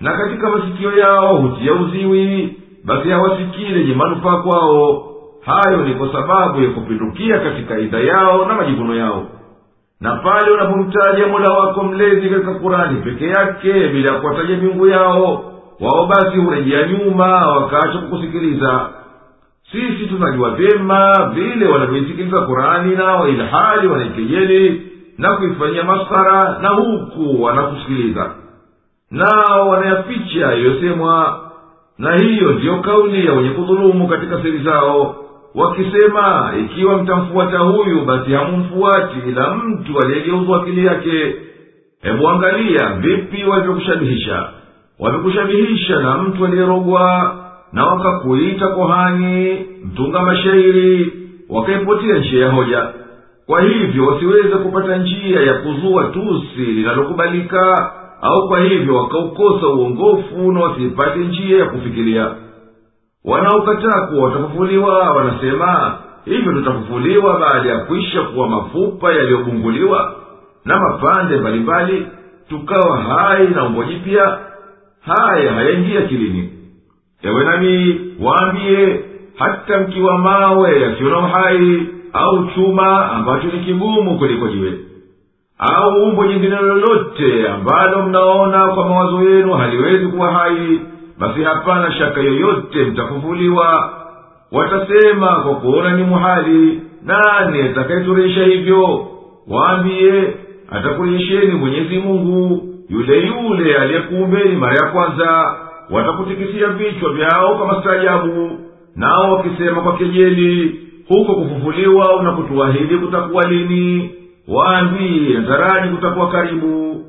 Na katika masikio yao hutia uziwi basi hawasikii lenye manufaa kwao. Hayo ni kwa sababu ya kupindukia katika idha yao na majivuno yao. Na pale unapomtaja mola wako mlezi katika kurani peke yake bila ya kuwataja miungu yao wao basi hurejea nyuma wakaacha kukusikiliza sisi tunajua vyema vile wanavyoisikiliza kurani nao ilhali wanaikejeli na kuifanyia maskhara na huku wanakusikiliza. Nao wanayaficha iliyosemwa na hiyo ndiyo kauli ya wenye kudhulumu katika siri zao wakisema ikiwa mtamfuata huyu basi hamumfuati ila mtu aliyegeuzwa akili yake. Hebu angalia vipi walivyokushabihisha. Wamekushabihisha na mtu aliyerogwa na wakakuita kohani mtunga mashairi wakaipotia njia ya hoja. Kwa hivyo wasiweze kupata njia ya kuzua tusi linalokubalika au kwa hivyo wakaukosa uongofu na wasiipate njia ya kufikiria. Wanaokataa kuwa watafufuliwa wanasema hivyo tutafufuliwa baada ya kwisha kuwa mafupa yaliyobunguliwa na mapande mbalimbali tukawa hai na umbo haya hayaingia kilini ewe nami waambiye hata mkiwa mawe yasiyo na uhai au chuma ambacho ni kigumu kuliko jiwe au umbo jingine lolote ambalo mnaona kwa mawazo yenu haliwezi kuwa hai basi hapana shaka yoyote mtafufuliwa. Watasema kwa kuona ni muhali nani atakayeturisha hivyo? Waambiye atakurejesheni mwenyezi mungu yule yule aliyekuumbeni mara ya kwanza watakutikisia vichwa vyao kwa mastaajabu nao wakisema kwa kejeli huko kufufuliwa unakutuahidi kutakuwa lini? Waambiye nataraji kutakuwa karibu.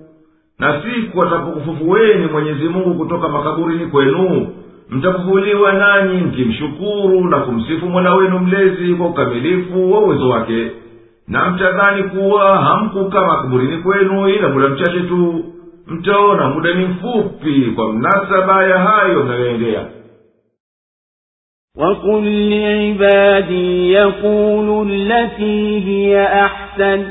Na siku atapokufufueni mwenyezi mungu kutoka makaburini kwenu mtafufuliwa nanyi mkimshukuru na kumsifu mola wenu mlezi kwa ukamilifu wa uwezo wake. Na mtadhani kuwa hamkuka makaburini kwenu ila muda mchache tu mtaona muda ni mfupi kwa mnasaba ya hayo mnayoendea وقل لعبادي يقولوا التي هي أحسن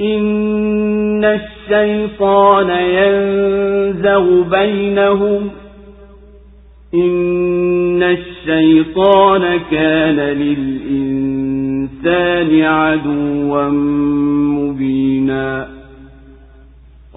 إن الشيطان ينزغ بينهم إن الشيطان كان للإنسان عدوا مبينا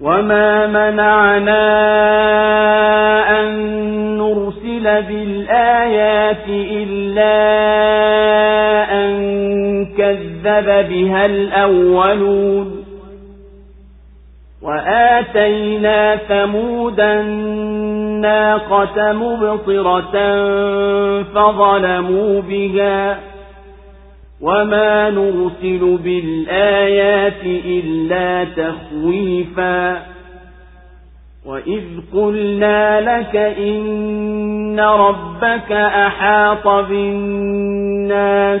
وما منعنا أن نرسل بالآيات إلا أن كذب بها الأولون وآتينا ثمود الناقة مبصرة فظلموا بها وما نرسل بالآيات إلا تخويفا وإذ قلنا لك إن ربك أحاط بالناس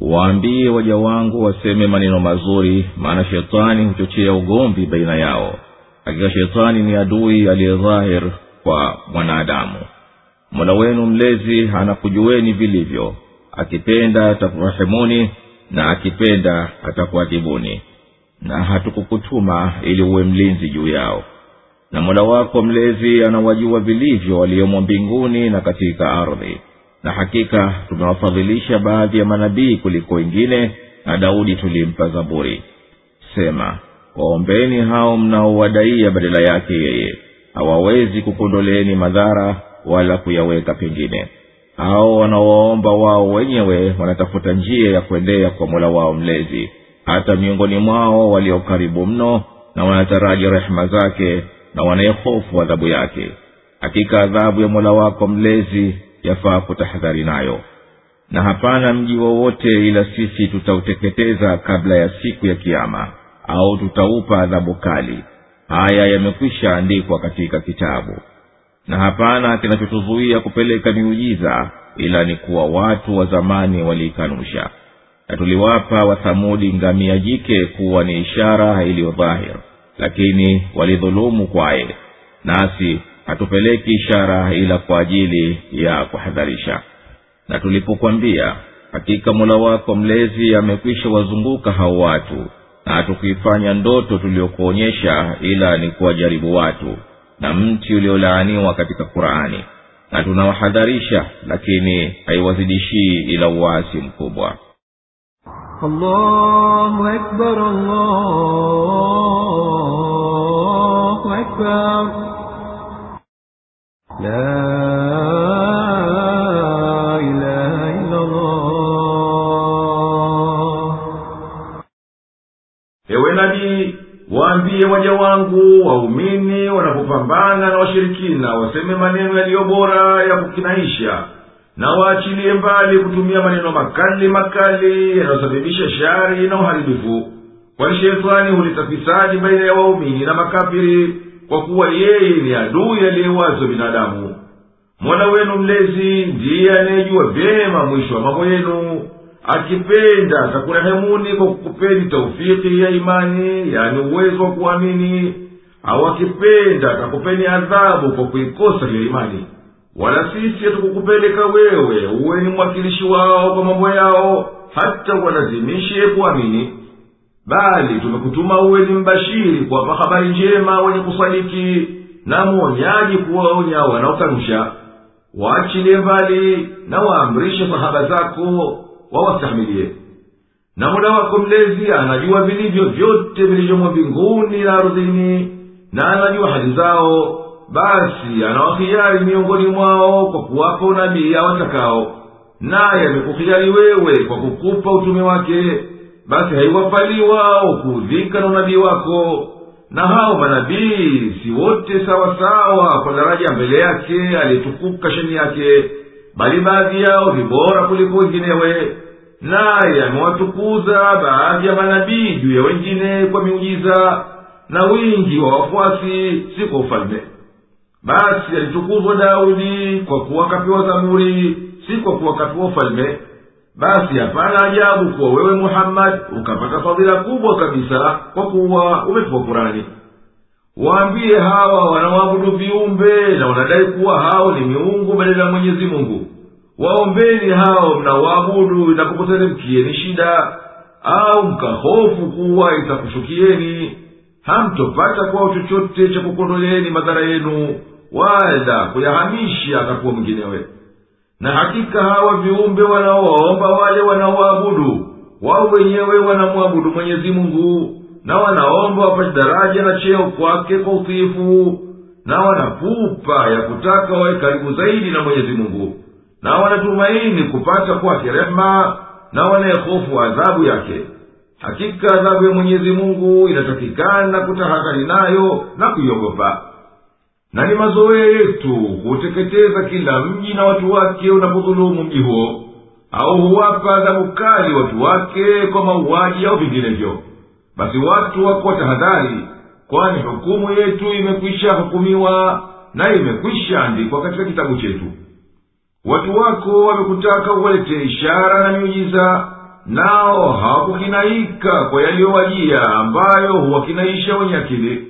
waambie waja wangu waseme maneno mazuri maana shetani huchochea ugomvi baina yao. Hakika shetani ni adui aliyedhahir kwa mwanadamu. Mola wenu mlezi anakujueni vilivyo. Akipenda atakurehemuni na akipenda atakuadhibuni. Na hatukukutuma ili uwe mlinzi juu yao. Na mola wako mlezi anawajua vilivyo waliomo mbinguni na katika ardhi na hakika tumewafadhilisha baadhi ya manabii kuliko wengine na daudi tulimpa zaburi. Sema waombeni hao mnaowadaia badala yake yeye. Hawawezi kukondoleeni madhara wala kuyaweka pengine. Hao wanaowaomba wao wenyewe wanatafuta njia ya kuendea kwa mola wao mlezi. Hata miongoni mwao walio karibu mno na wanataraji rehema zake na wanayehofu adhabu yake. Hakika adhabu ya mola wako mlezi yafaa kutahadhari nayo. Na hapana mji wowote ila sisi tutauteketeza kabla ya siku ya kiama au tutaupa adhabu kali. Haya yamekwisha andikwa katika kitabu. Na hapana kinachotuzuia kupeleka miujiza ila ni kuwa watu wa zamani waliikanusha. Na tuliwapa wathamudi ngamia jike kuwa ni ishara iliyo dhahir lakini walidhulumu kwaye. Nasi hatupeleki ishara ila kwa ajili ya kuhadharisha. Na tulipokwambia hakika mola wako mlezi amekwisha wazunguka hao watu na hatukuifanya ndoto tuliyokuonyesha ila ni kuwajaribu watu na mti uliolaaniwa katika qurani. Na tunawahadharisha lakini haiwazidishii ila uwasi mkubwa. Allahu akbar, allahu akbar ewe nabii waambie waja wangu waumini wanapopambana na washirikina waseme maneno yaliyo bora ya kukinaisha na waachilie mbali kutumia maneno makali makali yanayosababisha shari na uharibifu. Kwani shetani huleta fisadi baina ya waumini na makafiri kwa kuwa yeye ni adui aliyewazo binadamu. Mola wenu mlezi ndiye anayejua vyema mwisho wa mambo yenu akipenda atakurehemuni kwa kukupeni taufiki ya imani yani uwezo wa kuamini au akipenda atakupeni adhabu kwa kuikosa hiyo imani. Wala sisi hatukukupeleka wewe uwe ni mwakilishi wao kwa mambo yao hata walazimishe kuamini bali tumekutuma uwe ni mbashiri kuwapa habari njema wenye kusadiki na mwonyaji kuwaonya wanaokanusha waachilie mbali na waamrishe sahaba zako wawastahimilie. Na mola wako mlezi anajua vilivyo vyote vilivyomo mbinguni na ardhini na anajua hali zao basi anawahiyari miongoni mwao kwa kuwapa unabii awatakao. Naye amekuhiyari wewe kwa kukupa utume wake basi haiwafali wao kuudhika na unabii wako. Na hao manabii si wote sawasawa kwa daraja mbele yake aliyetukuka sheni yake bali baadhi yao ni bora kuliko wenginewe. Naye amewatukuza baadhi ya manabii juu ya wengine kwa miujiza na wingi wa wafuasi si kwa ufalme. Basi alitukuzwa daudi kwa kuwa kapewa zaburi si kwa kuwa kapewa ufalme basi hapana ajabu kuwa wewe muhammadi ukapata fadhila kubwa kabisa kwa kuwa umepewa kurani waambie hawa wanaoabudu viumbe na wanadai kuwa hao ni miungu badala ya mwenyezi mungu. Waombeni hao mnaoabudu inapokuteremkieni shida au mkahofu kuwa itakushukieni. Hamtopata kwao chochote cha kukondoleeni madhara yenu wala kuyahamisha akakuwa mwinginewe na hakika hawa viumbe wanaowaomba wale wanaoabudu wao wenyewe wanamwabudu mwenyezi mungu na wanaomba wapate daraja na cheo kwake kwa utiifu na wanapupa ya kutaka wawe karibu zaidi na mwenyezi mungu na wanatumaini kupata kwake rehema na wanayehofu adhabu yake. Hakika adhabu ya mwenyezi mungu inatakikana kutahadhari nayo na kuiogopa na ni mazoea yetu kuuteketeza kila mji na watu wake unapodhulumu mji huo au huwapa adhabu kali watu wake kwa mauaji au vinginevyo. Basi watu wako tahadhari kwani hukumu yetu imekwisha hukumiwa na imekwisha andikwa katika kitabu chetu. Watu wako wamekutaka uwalete ishara na miujiza nao hawakukinaika kwa yaliyowajia ambayo huwakinaisha wenye akili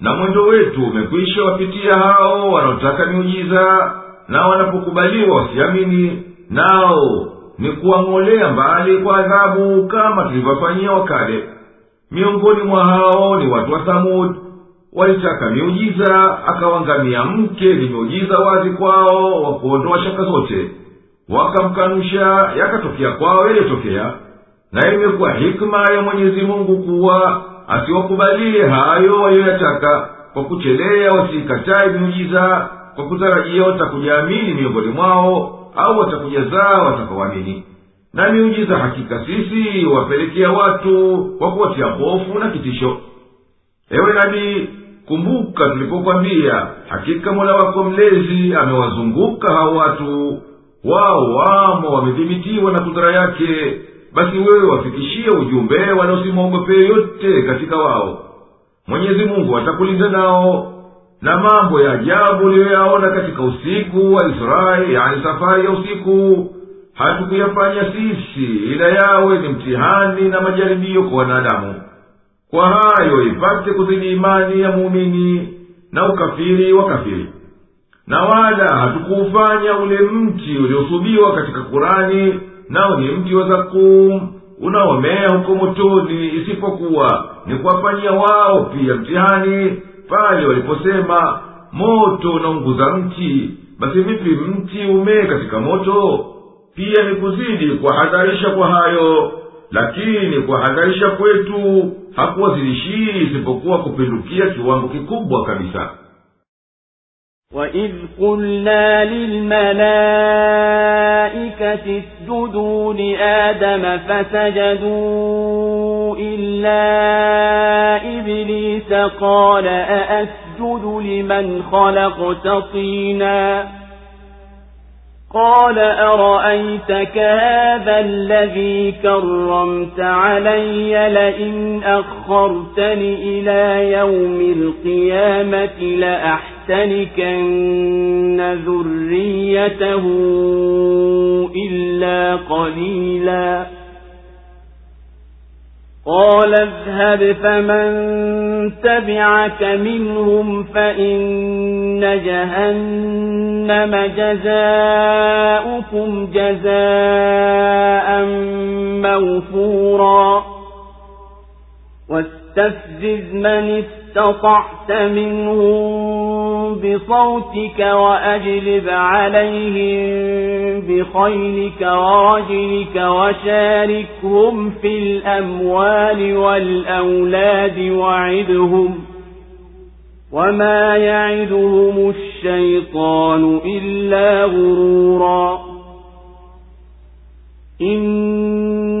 na mwendo wetu umekwisha wapitia hao wanaotaka miujiza na wanapokubaliwa wasiamini nao ni kuwang'olea mbali kwa adhabu kama tulivyofanyia wakale. Miongoni mwa hao ni watu wa thamud. Walitaka miujiza akawangamia mke ni miujiza wazi kwao wa kuondoa shaka zote. Wakamkanusha yakatokea kwao yaliyotokea. Na imekuwa hikma ya mwenyezi mungu kuwa asiwakubalie hayo waliyoyataka. Kwa kuchelea wasiikatae miujiza. Kwa kutarajia watakujaamini miongoni mwao au watakujazaa watakaoamini. Na miujiza hakika sisi wapelekea watu kwa kuwatia hofu na kitisho. Ewe nabii kumbuka tulipokwambia hakika mola wako mlezi amewazunguka hao watu. Wao wamo wamedhibitiwa na kudhara yake basi wewe wafikishie ujumbe wala usimwogopee yote katika wao. Mwenyezi mungu atakulinda nao. Na mambo ya ajabu uliyoyaona katika usiku wa israeli yani safari ya usiku hatukuyafanya sisi ila yawe ni mtihani na majaribio kwa wanadamu. Kwa hayo ipate kuzidi imani ya muumini na ukafiri wa kafiri. Na wala hatukuufanya ule mti uliosubiwa katika kurani nao ni mti wa zakum unaomea huko motoni isipokuwa ni kuwafanyia wao pia mtihani. Pale waliposema moto unaunguza mti basi vipi mti umee katika moto? Pia ni kuzidi kuwahadharisha kwa hayo. Lakini kuwahadharisha kwetu hakuwazidishii isipokuwa kupindukia kiwango kikubwa kabisa وإذ قلنا للملائكة اسجدوا لآدم فسجدوا إلا إبليس قال أأسجد لمن خلقت طينا قال أرأيتك هذا الذي كرمت علي لئن أخرتني إلى يوم القيامة لأحتنكن ذريته إلا قليلا. قال اذهب فمن تبعك منهم فإن جهنم جزاؤكم جزاء موفورا. واستفزز من استطعت منهم بصوتك وأجلب عليهم بخيلك ورجلك وشاركهم في الأموال والأولاد وعدهم وما يعدهم الشيطان إلا غرورا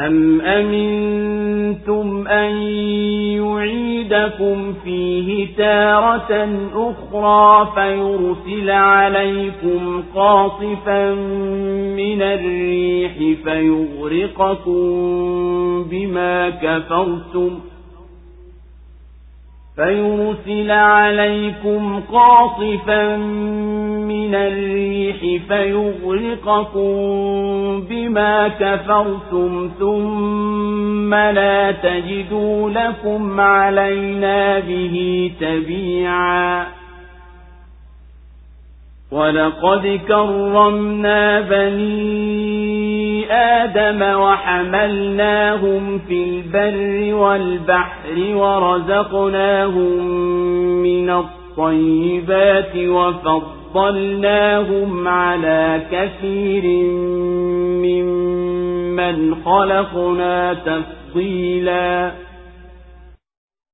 أم أمنتم أن يعيدكم فيه تارة أخرى فيرسل عليكم قاصفا من الريح فيغرقكم بما كفرتم فيرسل عليكم قاصفا من الريح فيغرقكم بما كفرتم ثم لا تجدوا لكم علينا به تبيعا. ولقد كرمنا بني آدم وحملناهم في البر والبحر ورزقناهم من الطيبات وفضلناهم على كثير ممن خلقنا تفضيلا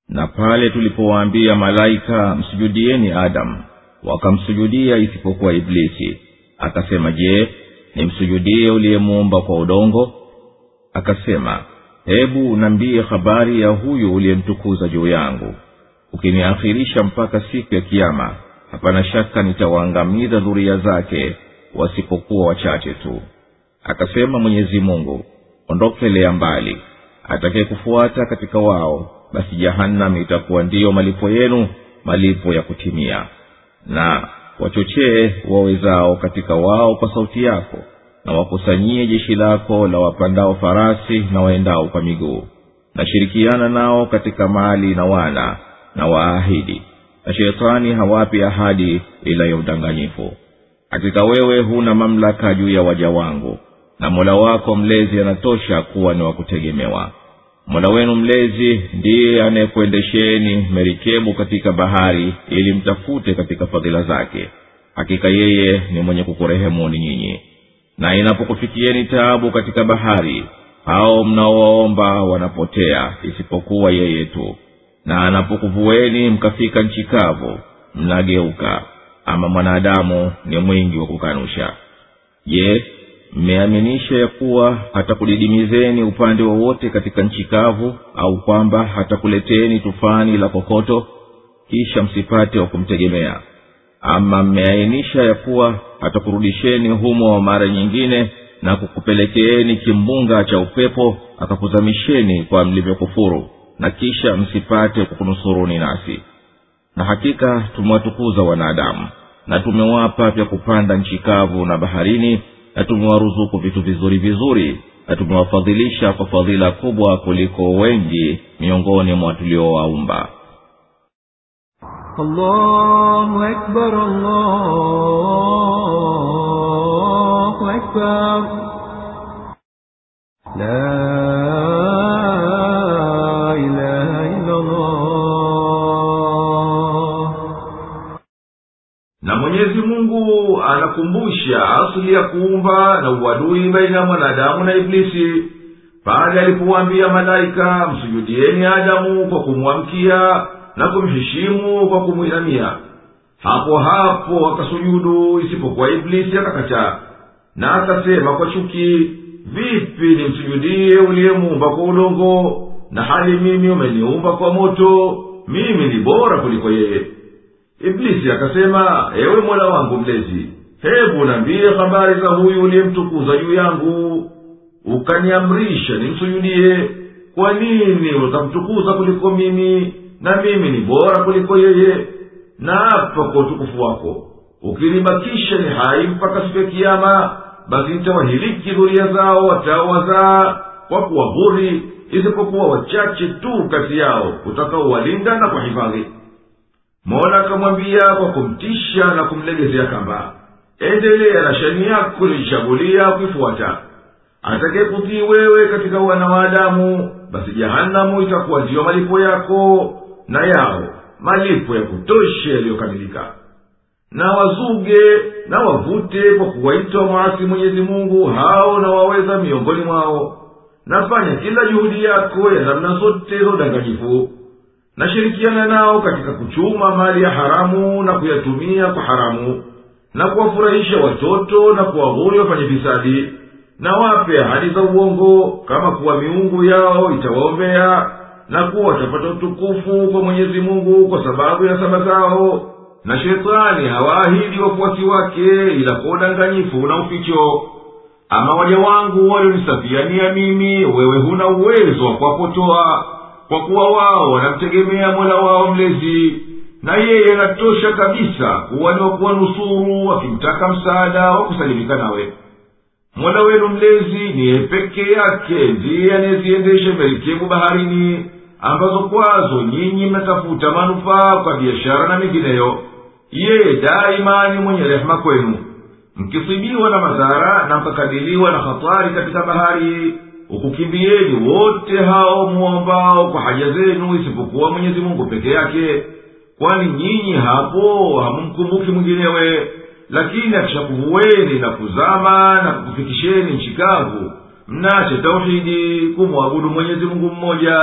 na pale tulipowaambia malaika msujudieni adamu wakamsujudia isipokuwa iblisi akasema je nimsujudie uliyemuumba kwa udongo. Akasema hebu nambiye habari ya huyu uliyemtukuza juu yangu. Ukiniakhirisha mpaka siku ya kiama hapana shaka nitawaangamiza dhuria zake wasipokuwa wachache tu. Akasema mwenyezi mungu ondokelea mbali. Atakayekufuata katika wao basi jahannam itakuwa ndiyo malipo yenu malipo ya kutimia. Na wachochee wawezao katika wao kwa sauti yako na wakusanyie jeshi lako la wapandao farasi na waendao kwa miguu. Nashirikiana nao katika mali na wana na waahidi. Na shetani hawapi ahadi ila ya udanganyifu. Hakika wewe huna mamlaka juu ya waja wangu na mola wako mlezi anatosha kuwa ni wa mola wenu mlezi ndiye anayekuendesheni merikebu katika bahari ili mtafute katika fadhila zake. Hakika yeye ni mwenye kukurehemuni nyinyi. Na inapokufikieni taabu katika bahari hao mnaowaomba wanapotea isipokuwa yeye tu. Na anapokuvueni mkafika nchi kavu mnageuka. Ama mwanadamu ni mwingi wa kukanusha. Je mmeaminisha ya kuwa hatakudidimizeni upande wowote katika nchi kavu au kwamba hatakuleteni tufani la kokoto kisha msipate wa kumtegemea. Ama mmeainisha ya kuwa hatakurudisheni humo mara nyingine na kukupelekeeni kimbunga cha upepo akakuzamisheni kwa mlivyokufuru na kisha msipate kukunusuruni nasi. Na hakika tumewatukuza wanadamu na tumewapa vya kupanda nchi kavu na baharini na tumewaruzuku vitu vizuri vizuri na tumewafadhilisha kwa fadhila kubwa kuliko wengi miongoni mwa tuliowaumba الله أكبر الله أكبر لا anakumbusha asili ya kuumba na uadui baina ya mwanadamu na iblisi. Pale alipowaambia malaika msujudieni adamu kwa kumwamkia na kumheshimu kwa kumwinamia. Hapo hapo akasujudu isipokuwa iblisi akakataa na akasema kwa chuki vipi nimsujudie uliyemuumba kwa udongo? Na hali mimi umeniumba kwa moto mimi ni bora kuliko yeye. Iblisi akasema ewe mola wangu mlezi hebu nambiye habari za huyu uliyemtukuza juu yangu. Ukaniamrisha nimsujudie. Kwa nini utamtukuza kuliko mimi? Na mimi ni bora kuliko yeye. Na hapa kwa utukufu wako. Ukinibakisha ni hai mpaka siku ya kiama basi nitawahiliki dhuria zao wataowazaa kwa kuwahuri isipokuwa wachache tu kati yao utakaowalinda na kuhifadhi. Mola akamwambia kwa kumtisha na kumlegezea kamba endelea na shani yako nilichagulia kuifuata. Atakayekutii wewe katika wana wa adamu basi jahanamu itakuwa ndiyo malipo yako na yao malipo ya kutosha yaliyokamilika. Na wazuge na wavute kwa kuwaita mwasi mwenyezi mungu hao na waweza miongoni mwao. Nafanya kila juhudi yako ya namna zote za udanganyifu. Nashirikiana nao katika kuchuma mali ya haramu na kuyatumia kwa haramu na kuwafurahisha watoto na kuwahuri wafanye fisadi na wape ahadi za uongo kama kuwa miungu yao itawaombea na kuwa watapata utukufu kwa mwenyezi mungu kwa sababu ya saba zao. Na shetani hawaahidi wafuasi wake ila kwa udanganyifu na uficho. Ama waja wangu walionisafiania mimi wewe huna uwezo wa kuwapotoa kwa kuwa wao wanamtegemea mola wao mlezi na yeye anatosha kabisa kuwa ni wa kuwanusuru wakimtaka msaada wa kusalimika nawe. Mola wenu mlezi niye peke yake ndiye anayeziendesha merikebu baharini ambazo kwazo nyinyi mnatafuta manufaa kwa biashara na mingineyo. Yeye daima ni mwenye rehema kwenu. Mkisibiwa na madhara na mkakadiliwa na hatari katika bahari ukukimbieni wote hao muombao kwa haja zenu isipokuwa mwenyezi mungu peke yake kwani nyinyi hapo hamumkumbuki mwinginewe lakini akishakuvuweni na kuzama na kukufikisheni nchi kavu mnache tauhidi kumwabudu mwenyezi mungu mmoja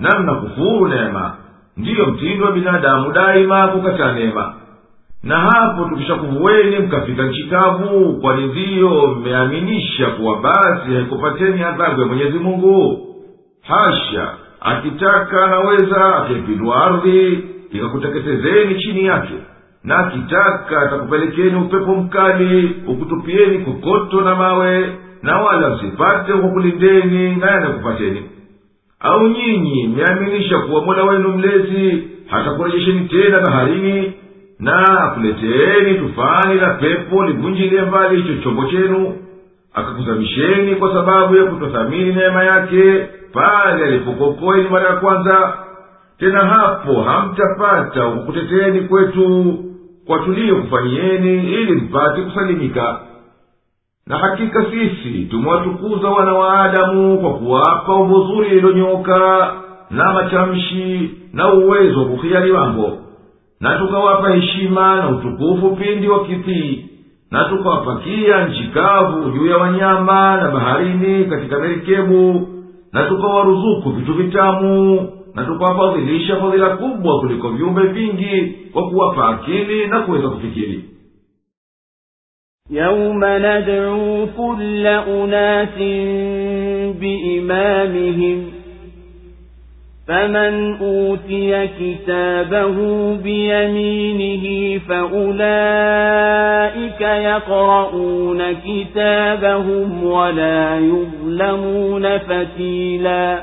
na mnakufuru neema. Ndiyo mtindo wa binadamu daima kukataa neema. Na hapo tukishakuvuweni mkafika nchi kavu kwani ndiyo mmeaminisha kuwa basi haikupateni adhabu ya mwenyezi mungu. Hasha akitaka anaweza akaipindua ardhi ikakuteketezeni chini yake na akitaka atakupelekeni upepo mkali ukutupieni kokoto na mawe na wala msipate kukulindeni naye anakupateni au nyinyi mmeaminisha kuwa mola wenu mlezi hatakurejesheni tena baharini na akuleteeni tufani la pepo livunjilie mbali hicho chombo chenu akakuzamisheni kwa sababu ya kutothamini neema yake pale alipokokoeni mara ya kwanza tena hapo hamtapata ukukuteteeni kwetu kwa tuliyokufanyieni ili mpate kusalimika. Na hakika sisi tumewatukuza wana wa adamu kwa kuwapa umbo zuri lililonyooka na matamshi na uwezo wa kuhiari mambo. Na tukawapa heshima na utukufu pindi wa kitii na tukawapakia nchi kavu juu ya wanyama na baharini katika merikebu. Na tukawaruzuku vitu vitamu na tukawafadhilisha fadhila kubwa kuliko viumbe vingi kwa kuwapa akili na kuweza kufikiri يوم ندعو كل أناس بإمامهم فمن أوتي كتابه بيمينه فأولئك يقرؤون كتابهم ولا يظلمون فتيلا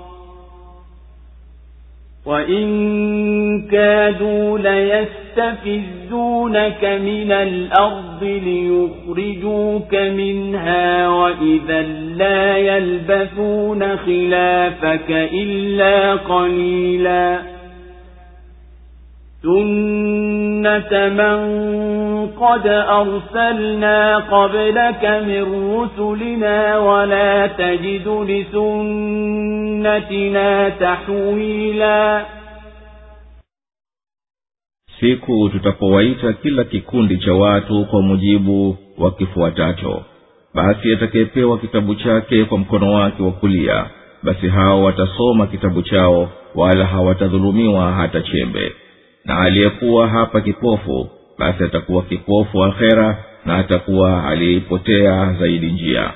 وإن كادوا ليستفزونك من الأرض ليخرجوك منها وإذا لا يلبثون خلافك إلا قليلا سنة من قد أرسلنا قبلك من رسلنا ولا تجد لسنتنا تحويلا siku tutapowaita kila kikundi cha watu kwa mujibu wa kifuatacho basi atakayepewa kitabu chake kwa mkono wake wa kulia basi hao watasoma kitabu chao wala hawatadhulumiwa hata chembe na aliyekuwa hapa kipofu basi atakuwa kipofu akhera na atakuwa aliyeipotea zaidi njia.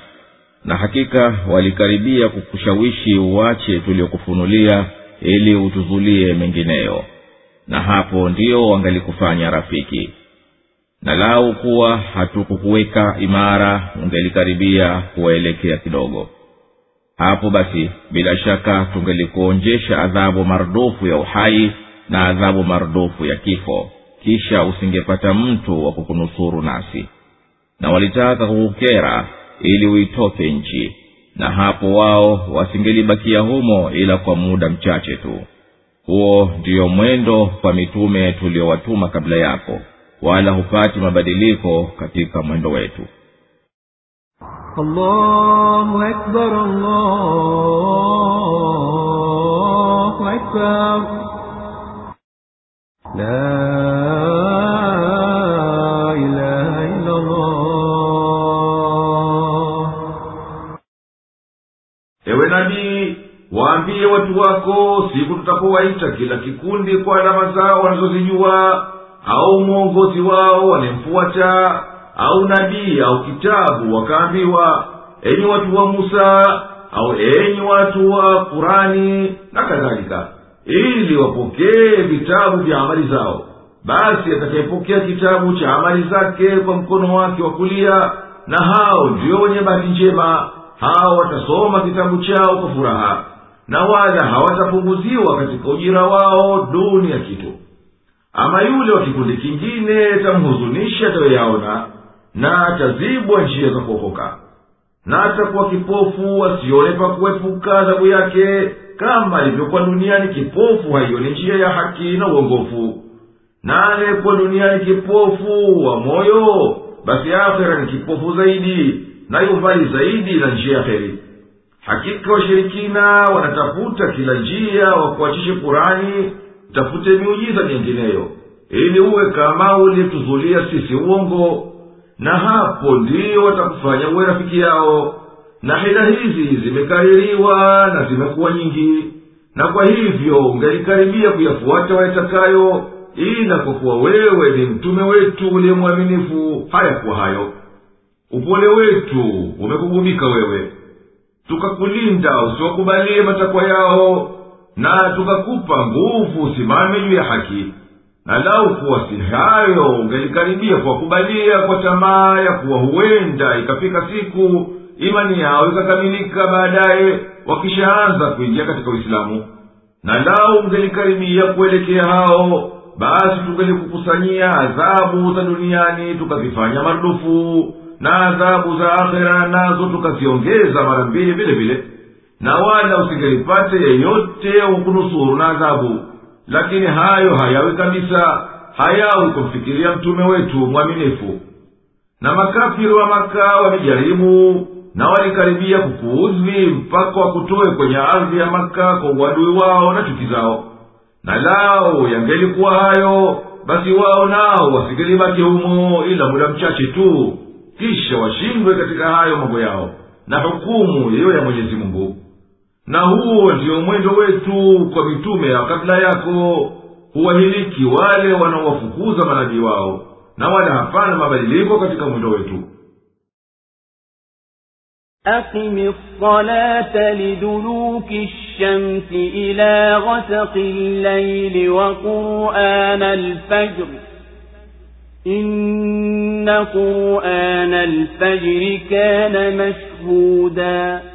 Na hakika walikaribia kukushawishi uwache tuliokufunulia ili utuzulie mengineyo. Na hapo ndio wangalikufanya rafiki. Na lau kuwa hatukukuweka imara ungelikaribia kuwaelekea kidogo. Hapo basi bila shaka tungelikuonjesha adhabu marudufu ya uhai na adhabu marudufu ya kifo kisha usingepata mtu wa kukunusuru nasi. Na walitaka kukukera ili uitoke nchi na hapo wao wasingelibakia humo ila kwa muda mchache tu. Huo ndiyo mwendo kwa mitume tuliowatuma kabla yako wala hupati mabadiliko katika mwendo wetu. Allahu akbar, Allahu akbar waambie watu wako siku tutapowaita kila kikundi kwa alama zao wanazozijua au mwongozi wao wanemfuata au nabii au kitabu wakaambiwa enyi watu wa musa au enyi watu wa kurani na kadhalika ili wapokee vitabu vya amali zao. Basi atakayepokea kitabu cha amali zake kwa mkono wake wa kulia na hao ndio wenye bahati njema hao watasoma kitabu chao kwa furaha na wala hawatapunguziwa katika ujira wao duni ya kitu. Ama yule wa kikundi kingine tamhuzunisha atayoyaona na atazibwa njia za kuokoka. Na atakuwa kipofu asione pa kuepuka adhabu yake kama ilivyokuwa duniani kipofu haioni njia ya haki na uongofu. Na aliyekuwa duniani kipofu wa moyo basi akhera ni kipofu zaidi na mbali zaidi na njia ya heri hakika washirikina wanatafuta kila njia wakuachishe kurani tafute miujiza mingineyo ili uwe kama uliyetuzulia sisi uongo na hapo ndiyo watakufanya uwe rafiki yao na hila hizi zimekaririwa na zimekuwa nyingi. Na kwa hivyo ungelikaribia kuyafuata wayatakayo ila kwa kuwa wewe ni mtume wetu uliye mwaminifu hayakuwa hayo. Upole wetu umekugubika wewe. Tukakulinda usiwakubalie matakwa yao na tukakupa nguvu usimame juu ya haki. Na lau kuwa si hayo ungelikaribia kuwakubalia kwa tamaa ya kuwa huenda ikafika siku imani yao ikakamilika baadaye wakishaanza kuingia katika uislamu. Na lau ungelikaribia kuelekea hao basi tungelikukusanyia adhabu za duniani tukazifanya marudufu na adhabu za akhera nazo tukaziongeza mara mbili vile vile. Na wala usingelipate yeyote wakunusuru na adhabu. Lakini hayo hayawi kabisa hayawi kumfikiria mtume wetu mwaminifu. Na makafiri wa maka wamejaribu na walikaribia kukuudhi mpaka wakutoe kwenye ardhi ya maka kwa uadui wao na chuki zao. Na lao yangelikuwa hayo basi wao nao wasingelibaki humo ila muda mchache tu. Kisha washindwe katika hayo mambo yao na hukumu iyo ya mwenyezi mungu. Na huo ndiyo mwendo wetu kwa mitume ya kabla yako huwahiliki wale wanaowafukuza manabii wao na wala hapana mabadiliko katika mwendo wetu أقم الصلاة لدلوك الشمس إلى غسق الليل وقرآن الفجر. إن قرآن الفجر كان مشهودا.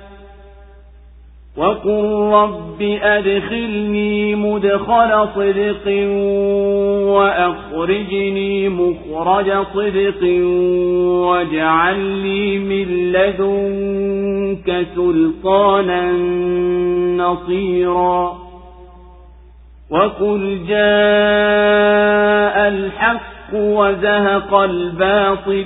وقل رب أدخلني مدخل صدق وأخرجني مخرج صدق واجعل لي من لدنك سلطانا نصيرا وقل جاء الحق وزهق الباطل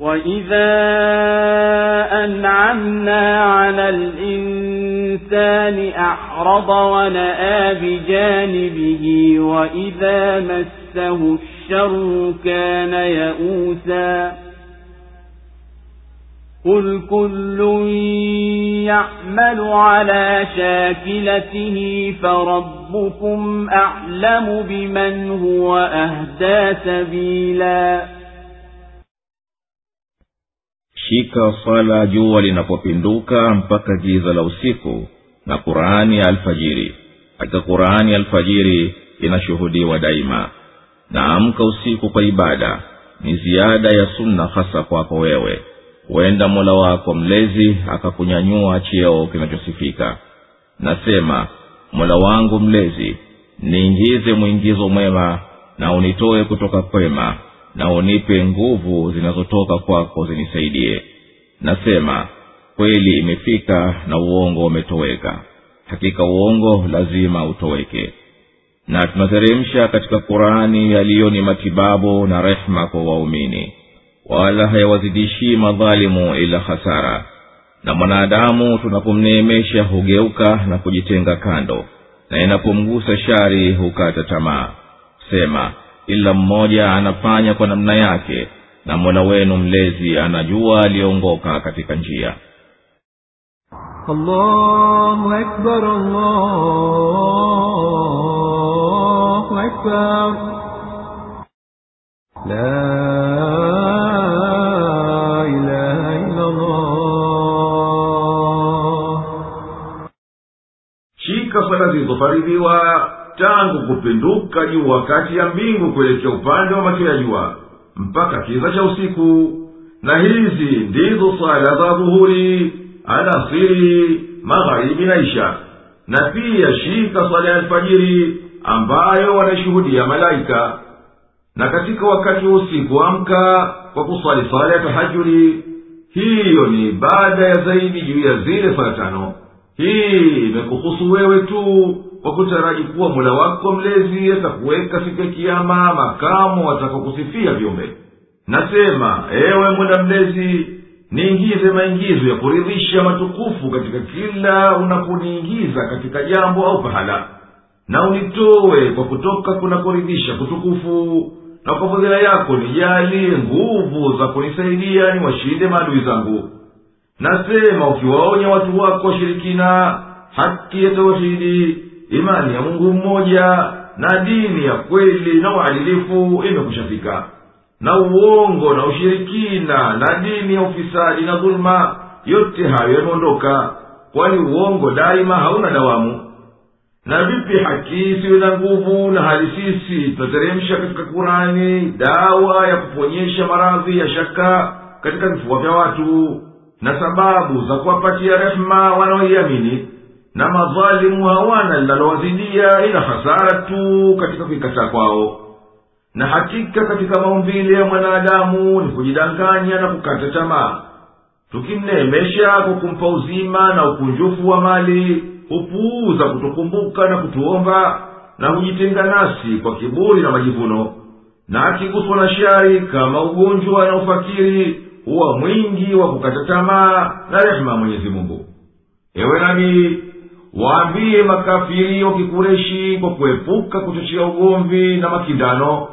وإذا أنعمنا على الإنسان أعرض ونآ بجانبه وإذا مسه الشر كان يئوسا قل كل يعمل على شاكلته فربكم أعلم بمن هو أهدى سبيلا shika swala jua linapopinduka mpaka giza la usiku na qurani ya alfajiri. Hakika qurani ya alfajiri inashuhudiwa daima. Naamka usiku kwa ibada ni ziada ya sunna hasa kwako wewe. Huenda mola wako mlezi akakunyanyua cheo kinachosifika. Nasema mola wangu mlezi niingize mwingizo mwema na unitoe kutoka kwema na unipe nguvu zinazotoka kwako zinisaidie. Nasema kweli imefika na uongo umetoweka. Hakika uongo lazima utoweke. Na tunateremsha katika qurani yaliyo ni matibabu na rehma kwa waumini. Wala hayawazidishii madhalimu ila hasara. Na mwanadamu tunapomneemesha hugeuka na kujitenga kando. Na inapomgusa shari hukata tamaa. Sema kila mmoja anafanya kwa namna yake na mola wenu mlezi anajua aliyeongoka katika njia. Allahu akbar, allahu akbar. La zilizofaridhiwa tangu kupinduka jua wakati ya mbingu kuelekea upande wa ya jua mpaka kiza cha usiku. Na hizi ndizo sala za dhuhuri alasiri magharibi na isha. Na pia shika sala ya alfajiri ambayo wanaishuhudia malaika. Na katika wakati wa usiku amka kwa kuswali sala ya tahajudi hiyo ni ibada ya zaidi juu ya zile sala tano. Hii imekuhusu wewe tu kwa kutaraji kuwa mula wako mlezi atakuweka siku ya kiama makamo watakakusifia viumbe. Nasema ewe mola mlezi niingize maingizo ya kuridhisha matukufu katika kila unaponiingiza katika jambo au pahala. Na unitowe kwa kutoka kunakoridhisha kutukufu na kwa fadhila yako nijalie nguvu za kunisaidia niwashinde maadui zangu. Nasema ukiwaonya watu wako washirikina haki ya tauhidi imani ya mungu mmoja na dini ya kweli na uadilifu imekushafika na uongo na ushirikina na dini ya ufisadi na dhuluma yote hayo yameondoka kwani uongo daima hauna dawamu. Na vipi haki isiwe na nguvu na hali sisi tunateremsha katika kurani dawa ya kuponyesha maradhi ya shaka katika vifua vya watu na sababu za kuwapatia rehema wanaoiamini na madhalimu hawana linalowazidia ila hasara tu katika kuikataa kwao. Na hakika katika maumbile ya mwanadamu ni kujidanganya na kukata tamaa. Tukimneemesha kwa kumpa uzima na ukunjufu wa mali hupuuza kutukumbuka na kutuomba na hujitenga nasi kwa kiburi na majivuno. Na akiguswa na shari kama ugonjwa na ufakiri huwa mwingi wa kukata tamaa na rehema mwenyezi mungu. Ewe nabii waambie makafiri wa kikureshi kwa kuepuka kuchochea ugomvi na makindano.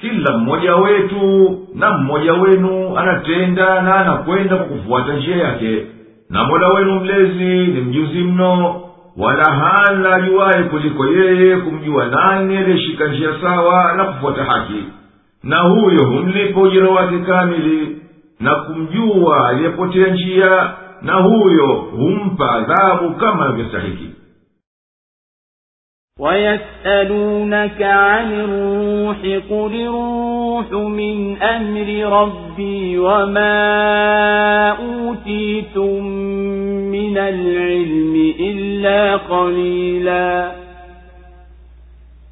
Kila mmoja wetu na mmoja wenu anatenda na anakwenda kwa kufuata njia yake. Na mola wenu mlezi ni mjuzi mno wala hana ajuwaye kuliko yeye kumjua nani aliyeshika njia sawa na kufuata haki. Na huyo humlipa ujira wake kamili na kumjua aliyepotea njia na huyo humpa adhabu kama anavyostahiki ويسألونك عن الروح قل الروح من أمر ربي وما أوتيتم من العلم إلا قليلا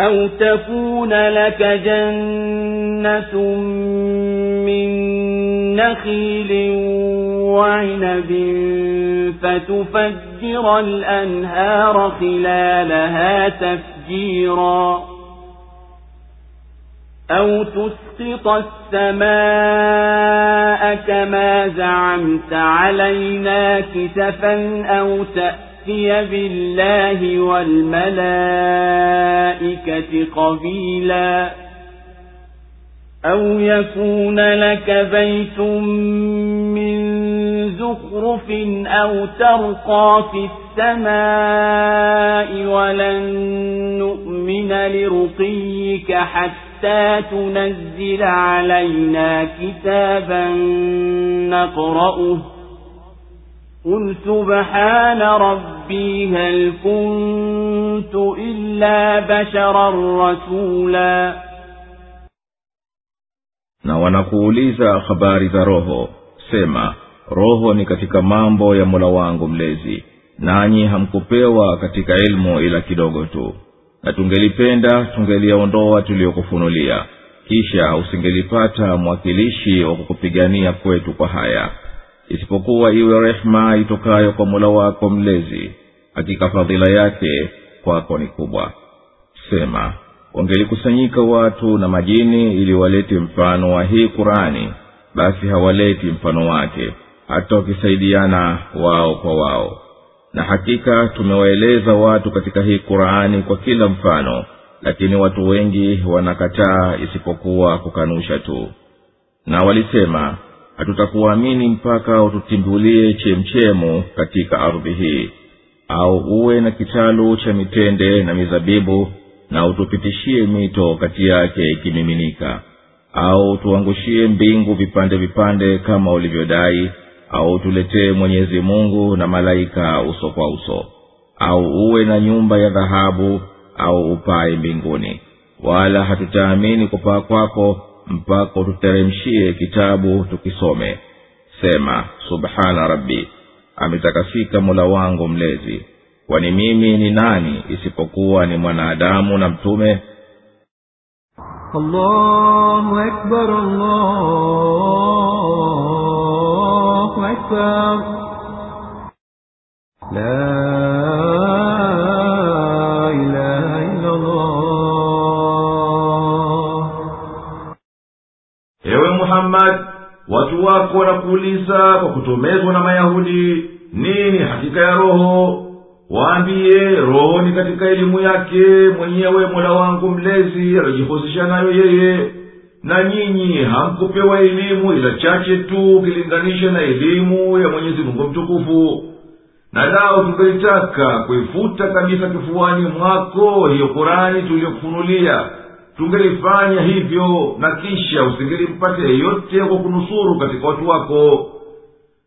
أو تكون لك جنة من نخيل وعنب فتفجر الأنهار خلالها تفجيرا أو تسقط السماء كما زعمت علينا كسفا أو تأتي يأتي بالله والملائكة قبيلا أو يكون لك بيت من زخرف أو ترقى في السماء ولن نؤمن لرقيك حتى تنزل علينا كتابا نقرأه قل سبحان ربي هل كنت إلا بشرا رسولا na wanakuuliza habari za roho sema roho ni katika mambo ya mola wangu mlezi nanyi hamkupewa katika ilmu ila kidogo tu na tungelipenda tungeliyaondoa tuliyokufunulia kisha usingelipata mwakilishi wa kukupigania kwetu kwa haya isipokuwa iwe rehma itokayo kwa mola wako mlezi hakika fadhila yake kwako ni kubwa. Sema wangelikusanyika watu na majini ili walete mfano wa hii qurani basi hawaleti mfano wake hata wakisaidiana wao kwa wao. Na hakika tumewaeleza watu katika hii qurani kwa kila mfano lakini watu wengi wanakataa isipokuwa kukanusha tu. Na walisema hatutakuamini mpaka ututimbulie chemchemu katika ardhi hii au uwe na kitalu cha mitende na mizabibu na utupitishie mito kati yake ikimiminika au tuangushie mbingu vipande vipande kama ulivyodai au tuletee mwenyezi mungu na malaika uso kwa uso au uwe na nyumba ya dhahabu au upae mbinguni. Wala hatutaamini kupaa kwako mpaka ututeremshie kitabu tukisome. Sema subhana rabbi ametakasika mola wangu mlezi. Kwani mimi ni nani isipokuwa ni mwanadamu na mtume? Allahu akbar, allahu akbar. La watu wako wanakuuliza kwa kutomezwa na mayahudi nini hakika ya roho? Waambiye roho ni katika elimu yake mwenyewe mola wangu mlezi alojihusisha nayo yeye. Na nyinyi hamkupewa elimu ila chache tu ukilinganisha na elimu ya mwenyezi mungu mtukufu. Na lao tungeitaka kuifuta kabisa kifuani mwako hiyo kurani tuliyokufunulia tungelifanya hivyo na kisha usingelimpata yeyote kwa kunusuru katika watu wako.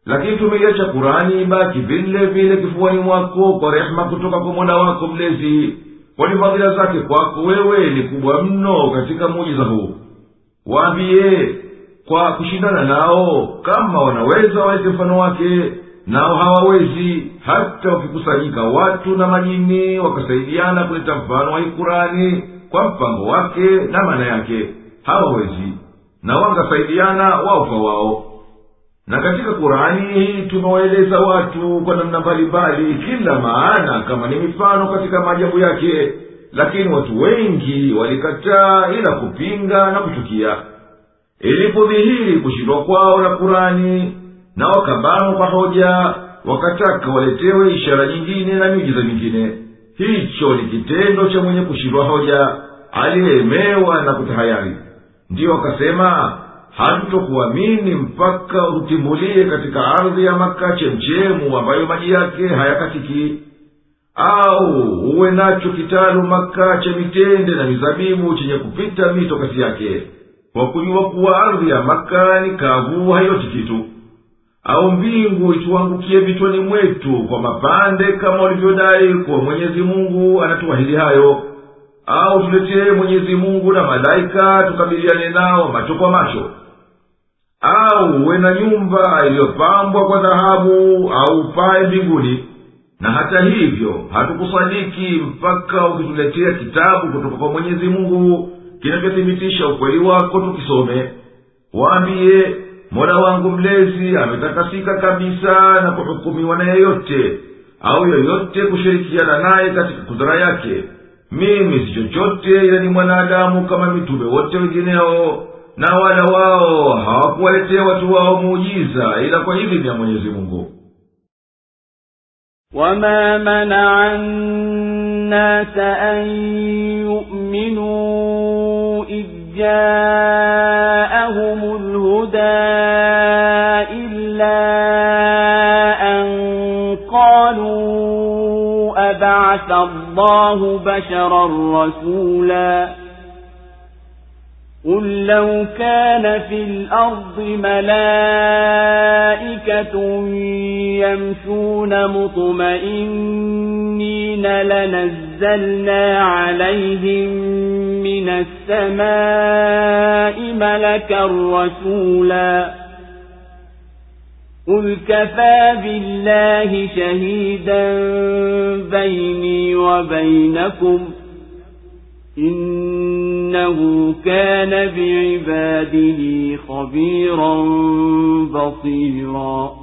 Lakini tumeiacha kurani ibaki vile vile kifuani mwako kwa rehema kutoka kwa mola wako mlezi. Kwani fadhila zake kwako wewe ni kubwa mno katika muujiza huu. Waambiye kwa kushindana nao kama wanaweza walete mfano wake nao hawawezi. Hata wakikusanyika watu na majini wakasaidiana kuleta mfano wa hii kurani kwa mpango wake na maana yake hawawezi na wangasaidiana wao kwa wao. Na katika kurani hii tumewaeleza watu kwa namna mbalimbali kila maana kama ni mifano katika maajabu yake lakini watu wengi walikataa ila kupinga na kuchukia. Ilipodhihiri kushindwa kwao na kurani na wakabanwa kwa hoja wakataka waletewe ishara nyingine na miujiza mingine hicho ni kitendo cha mwenye kushindwa hoja aliyeemewa na kutahayari. Ndiyo akasema hatutokuamini mpaka utimbulie katika ardhi ya maka chemchemu ambayo maji yake hayakatiki au uwe nacho kitalu maka cha mitende na mizabibu chenye kupita mito kati yake. Kwa kujua kuwa ardhi ya maka ni kavu hayoti kitu au mbingu ituangukie vichwani mwetu kwa mapande kama ulivyodai kuwa mwenyezi mungu anatuahidi hayo. Au tuletee mwenyezi mungu na malaika tukabiliane nao macho kwa macho. Au uwe na nyumba iliyopambwa kwa dhahabu au upae mbinguni. Na hata hivyo hatukusadiki mpaka ukituletea kitabu kutoka kwa mwenyezi mungu kinachothibitisha ukweli wako tukisome. Waambiye mola wangu mlezi ametakasika kabisa na kuhukumiwa na yeyote au yoyote kushirikiana naye katika kudhara yake mimi si chochote ila ni mwanadamu kama mitume wote wengineo na wala wao hawakuwaletea watu wao muujiza ila kwa idhini ya mwenyezi mungu وما منع الناس أن يؤمنوا إذ جاءهم الهدى إلا أن قالوا أبعث الله بشرا رسولا قل لو كان في الأرض ملائكة يمشون مطمئنين لنزلنا عليهم من السماء ملكا رسولا. قل كفى بالله شهيدا بيني وبينكم. إنه كان بعباده خبيرا بصيرا.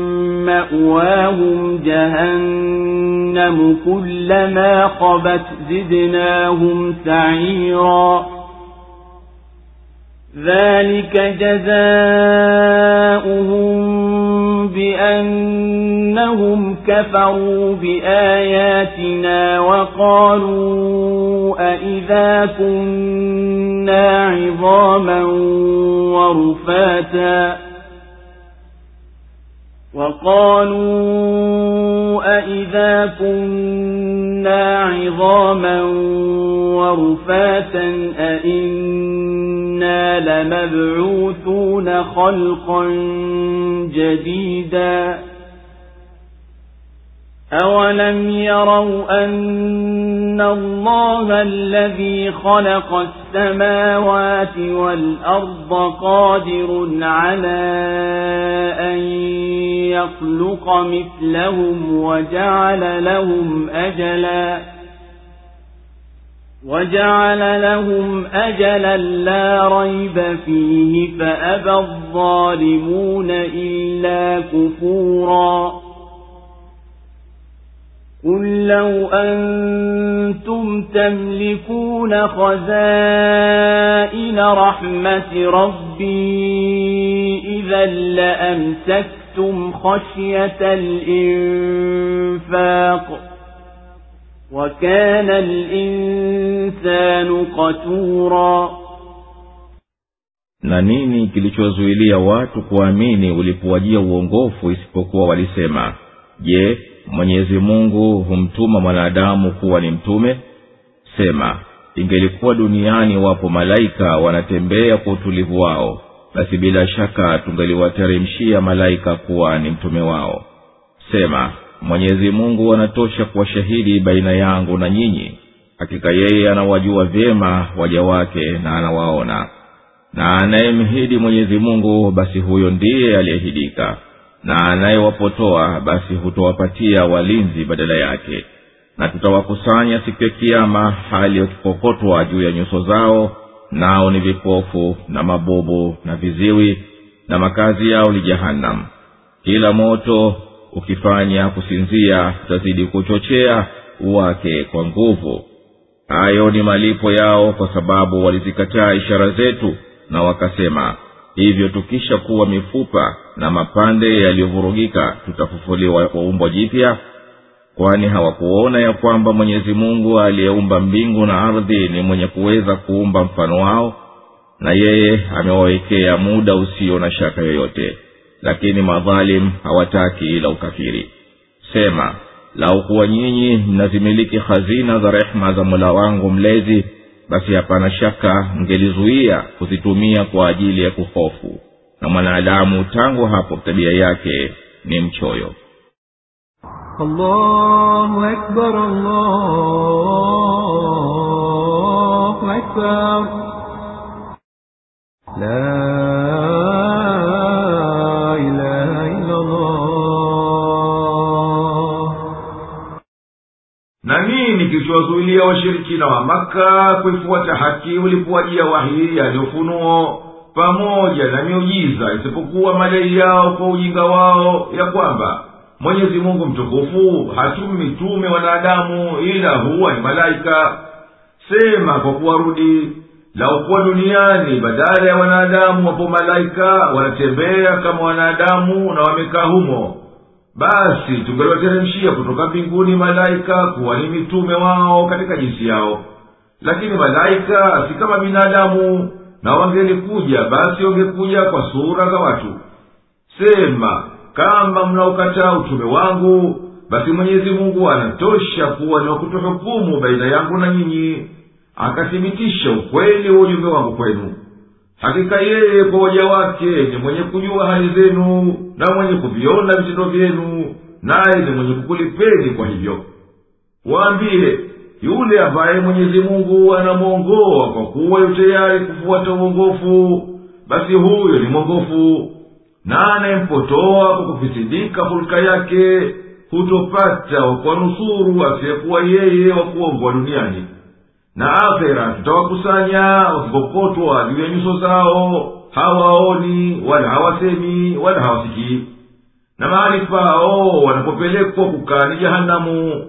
مأواهم جهنم كلما خبت زدناهم سعيرا. ذلك جزاؤهم بأنهم كفروا بآياتنا وقالوا أئذا كنا عظاما ورفاتا. وقالوا أئذا كنا عظاما ورفاتا أئنا لمبعوثون خلقا جديدا أولم يروا أن الله الذي خلق السماوات والأرض قادر على أن يخلق مثلهم وجعل لهم أجلا وجعل لهم أجلا لا ريب فيه فأبى الظالمون إلا كفورا قل لو أنتم تملكون خزائن رحمة ربي إذا لأمسكتم خشية الإنفاق وكان الإنسان قتورا na nini kilichozuilia watu kuamini ulipowajia uongofu isipokuwa walisema je mwenyezi mungu humtuma mwanadamu kuwa ni mtume. Sema ingelikuwa duniani wapo malaika wanatembea kwa utulivu wao basi bila shaka tungeliwateremshia malaika kuwa ni mtume wao. Sema mwenyezi mungu anatosha kuwa shahidi baina yangu na nyinyi. Hakika yeye anawajua vyema waja wake na anawaona. Na anayemhidi mwenyezi mungu basi huyo ndiye aliyehidika na anayewapotoa basi hutowapatia walinzi badala yake. Na tutawakusanya siku ya kiama hali wakikokotwa juu ya nyuso zao nao ni vipofu na mabubu na viziwi na makazi yao ni jahanam kila moto ukifanya kusinzia utazidi kuchochea wake kwa nguvu. Hayo ni malipo yao kwa sababu walizikataa ishara zetu na wakasema hivyo tukisha kuwa mifupa na mapande yaliyovurugika tutafufuliwa kwa umbo jipya kwani hawakuona ya kwamba mwenyezi mungu aliyeumba mbingu na ardhi ni mwenye kuweza kuumba mfano wao na yeye amewawekea muda usio na shaka yoyote. Lakini madhalim hawataki ila ukafiri. Sema lau kuwa nyinyi mnazimiliki hazina za rehema za mola wangu mlezi basi hapana shaka mngelizuia kuzitumia kwa ajili ya kuhofu na mwanadamu tangu hapo tabia yake ni mchoyo allahu akbar, allahu akbar. La nini washirikina wa maka kuifuata haki ulipowajia wahii yaliyofunuo pamoja na miujiza isipokuwa madai yao kwa ujinga wao ya kwamba mwenyezi mungu mtukufu hatumi mitume wanadamu ila huwa ni malaika. Sema kwa kuwarudi laukuwa duniani badala ya wanadamu wapo malaika wanatembea kama wanadamu na wamekaa humo basi tungeliwateremshia kutoka mbinguni malaika kuwa ni mitume wao katika jinsi yao. Lakini malaika si kama binadamu na wangelikuja basi wangekuja kwa sura za watu. Sema kama mnaokataa utume wangu basi mwenyezi mungu anatosha kuwa ni wakutohukumu baina yangu na nyinyi akathibitisha ukweli wa ujumbe wangu kwenu hakika yeye kwa waja wake ni mwenye kujua hali zenu na mwenye kuviona vitendo vyenu naye ni mwenye kukulipeni kwa hivyo. Waambiye yule ambaye mwenyezi mungu anamwongoa kwa kuwa yu tayari kufuata uongofu basi huyo ni mwongofu na anayempotoa kwa kufisidika hulka yake hutopata wakuwanusuru asiyekuwa yeye wa duniani na ahera tutawakusanya wakikokotwa juu ya nyuso zao. Hawaoni wala hawasemi wala hawasikii. Na mahali pao wanapopelekwa kukaa ni jahanamu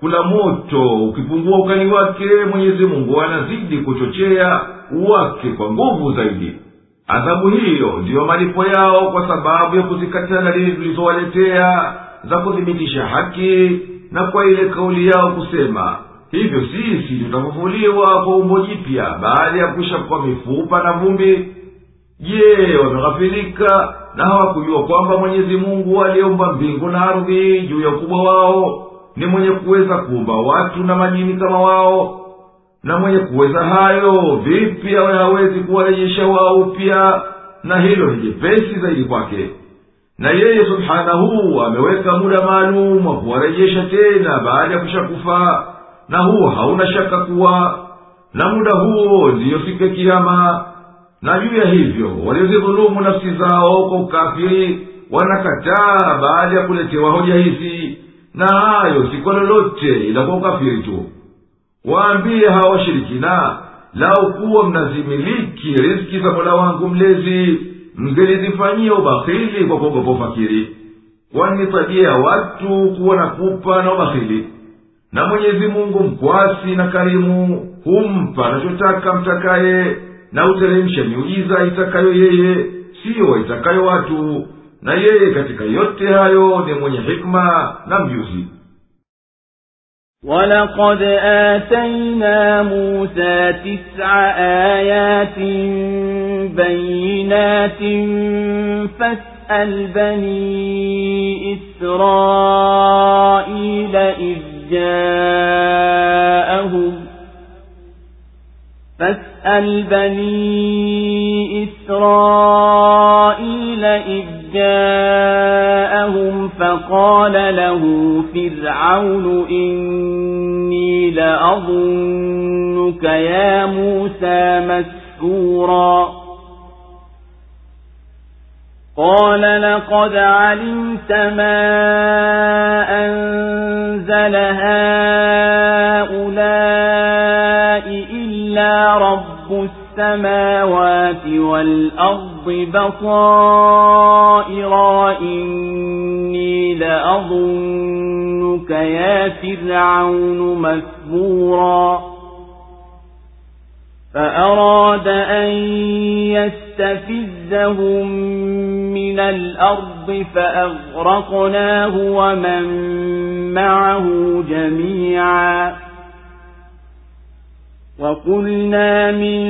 kula moto ukipungua ukali wake mwenyezi mungu anazidi kuchochea wake kwa nguvu zaidi. Adhabu hiyo ndiyo malipo yao kwa sababu ya kuzikataa dalili tulizowaletea za kuthibitisha haki na kwa ile kauli yao kusema hivyo sisi tutafufuliwa kwa umbo jipya baada ya kwisha kwa mifupa na vumbi. Je wameghafilika na hawakujua kwamba mwenyezi mungu aliyeumba mbingu na ardhi juu ya ukubwa wao? Ni mwenye kuweza kuumba watu na majini kama wao? Na mwenye kuweza hayo vipi awe hawezi kuwarejesha wao upya? Na hilo ni jepesi zaidi kwake. Na yeye subhanahu ameweka muda maalum wa kuwarejesha tena baada ya kushakufa na huo hauna shaka kuwa na muda huo ya kiama na juu ya hivyo waliozidhulumu nafsi zao kwa ukafiri wanakataa baada ya kuletewa hoja hizi. Na hayo si kwa lolote ila kwa ukafiri tu. Waambie hawa washirikina lau kuwa mnazimiliki riski za mola wangu mlezi mngelizifanyia ubahili kwa kuogopa ufakiri. Kwani tabia ya watu kuwa na kupa na ubakhili na mwenyezi mungu mkwasi na karimu humpa anachotaka mtakaye na huteremsha miujiza itakayo yeye siyo itakayo watu na yeye katika yote hayo ni mwenye hikma na mjuzi ولقد آتينا موسى تسع آيات بينات فاسأل بني إسرائيل إذ جاءهم فاسأل بني إسرائيل إذ جاءهم فقال له فرعون إني لأظنك يا موسى مسحورا قال لقد علمت ما أنزل هؤلاء إلا رب السماوات والأرض بصائر إني لأظنك يا فرعون مثبورا. فأراد أن يستفزهم من الأرض فأغرقناه ومن معه جميعا. وقلنا من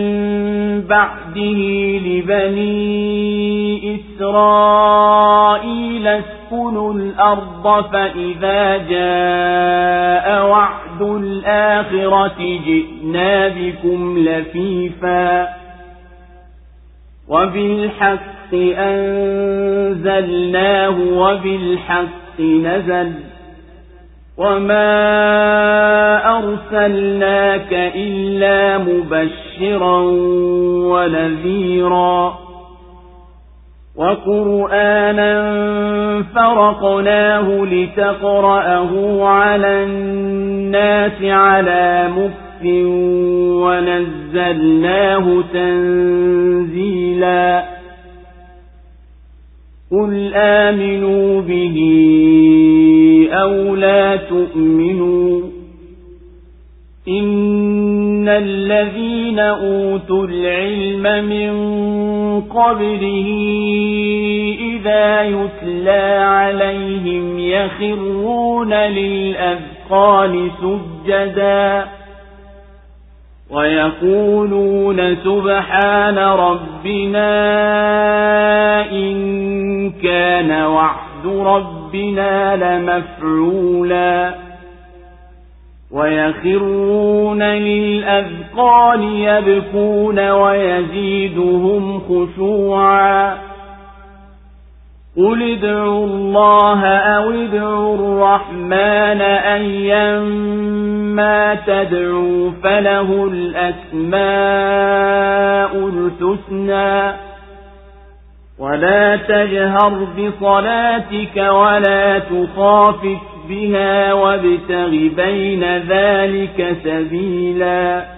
بعده لبني إسرائيل اسكنوا الأرض فإذا جاء وعد الآخرة جئنا بكم لفيفا وبالحق أنزلناه وبالحق نزل وما أرسلناك إلا مبشرا ونذيرا وقرآنا فرقناه لتقرأه على الناس على مكت ونزلناه تنزيلا قل آمنوا به أو لا تؤمنوا إن الذين أوتوا العلم من قبله إذا يتلى عليهم يخرون للأذقان سجدا ويقولون سبحان ربنا إن كان وعد ربنا لمفعولا. ويخرون للأذقان يبكون ويزيدهم خشوعا. قل ادعوا الله أو ادعوا الرحمن أيما تدعوا فله الأسماء الحسنى ولا تجهر بصلاتك ولا تخافت بها وابتغ بين ذلك سبيلا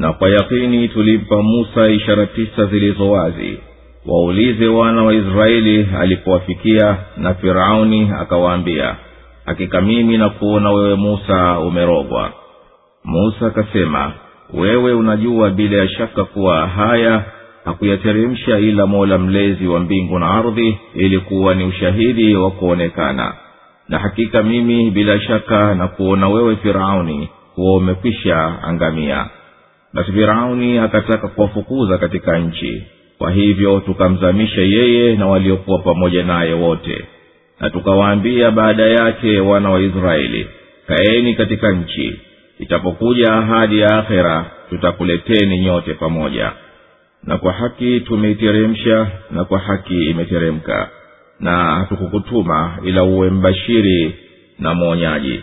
na kwa yakini tulimpa musa ishara tisa zilizo wazi. Waulize wana wa israeli alipowafikia na firauni akawaambia hakika mimi na kuona wewe musa umerogwa. Musa akasema wewe unajua bila ya shaka kuwa haya hakuyateremsha ila mola mlezi wa mbingu na ardhi ili kuwa ni ushahidi wa kuonekana. Na hakika mimi bila shaka na kuona wewe firauni kuwa umekwisha angamia basi firauni akataka kuwafukuza katika nchi. Kwa hivyo tukamzamisha yeye na waliokuwa pamoja naye wote. Na tukawaambia baada yake wana wa israeli kaeni katika nchi. Itapokuja ahadi ya akhera tutakuleteni nyote pamoja. Na kwa haki tumeiteremsha na kwa haki imeteremka. Na hatukukutuma ila uwe mbashiri na mwonyaji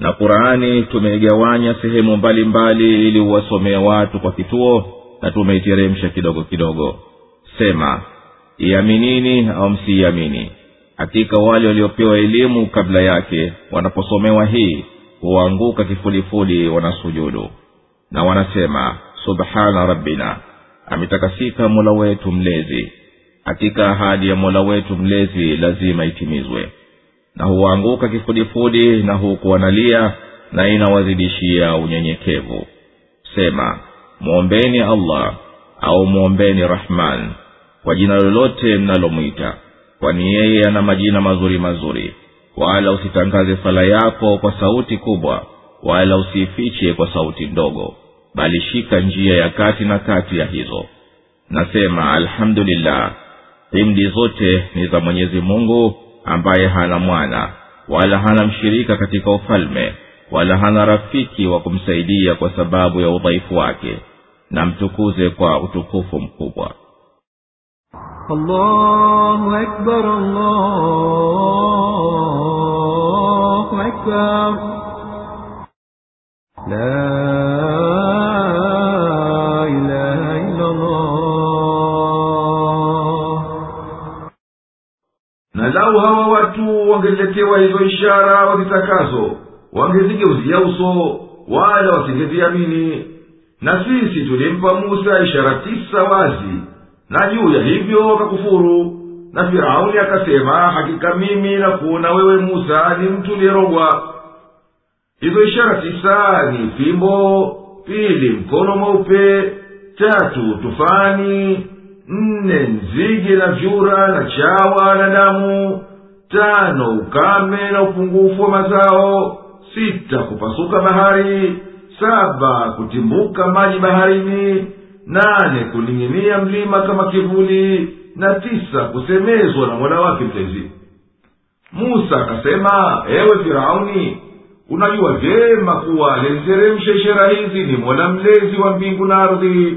na qurani tumeigawanya sehemu mbalimbali mbali ili uwasomee watu kwa kituo na tumeiteremsha kidogo kidogo. Sema iaminini au msiiamini? Hakika wale waliopewa elimu kabla yake wanaposomewa hii huanguka kifulifuli wanasujudu. Na wanasema subhana rabbina ametakasika mola wetu mlezi. Hakika ahadi ya mola wetu mlezi lazima itimizwe na huanguka kifudifudi na huku wanalia na inawazidishia unyenyekevu. Sema mwombeni allah au mwombeni rahman kwa jina lolote mnalomwita kwani yeye ana majina mazuri mazuri. Wala usitangaze sala yako kwa sauti kubwa wala usiifiche kwa sauti ndogo bali shika njia ya kati na kati ya hizo. Nasema alhamdulillah himdi zote ni za mwenyezi mungu ambaye hana mwana wala hana mshirika katika ufalme wala hana rafiki wa kumsaidia kwa sababu ya udhaifu wake na mtukuze kwa utukufu mkubwa Allahu akbar, Allahu akbar. La na lau hawa watu wangeletewa hizo ishara wazitakazo wangezigeuzia uso wala wasingeziamini na sisi tulimpa musa ishara tisa wazi na juu ya hivyo wakakufuru. Na firauni akasema hakika mimi na kuona wewe musa ni mtu liyerogwa hizo ishara tisa ni fimbo pili mkono mweupe tatu tufani nne nzige na vyura na chawa na damu. Tano ukame na upungufu wa mazao. Sita kupasuka bahari. Saba kutimbuka maji baharini. Nane kuning'inia mlima kama kivuli. Na tisa kusemezwa na mola wake mlezi. Musa akasema ewe firauni unajua vyema kuwa alenzeremsha ishara hizi ni mola mlezi wa mbingu na ardhi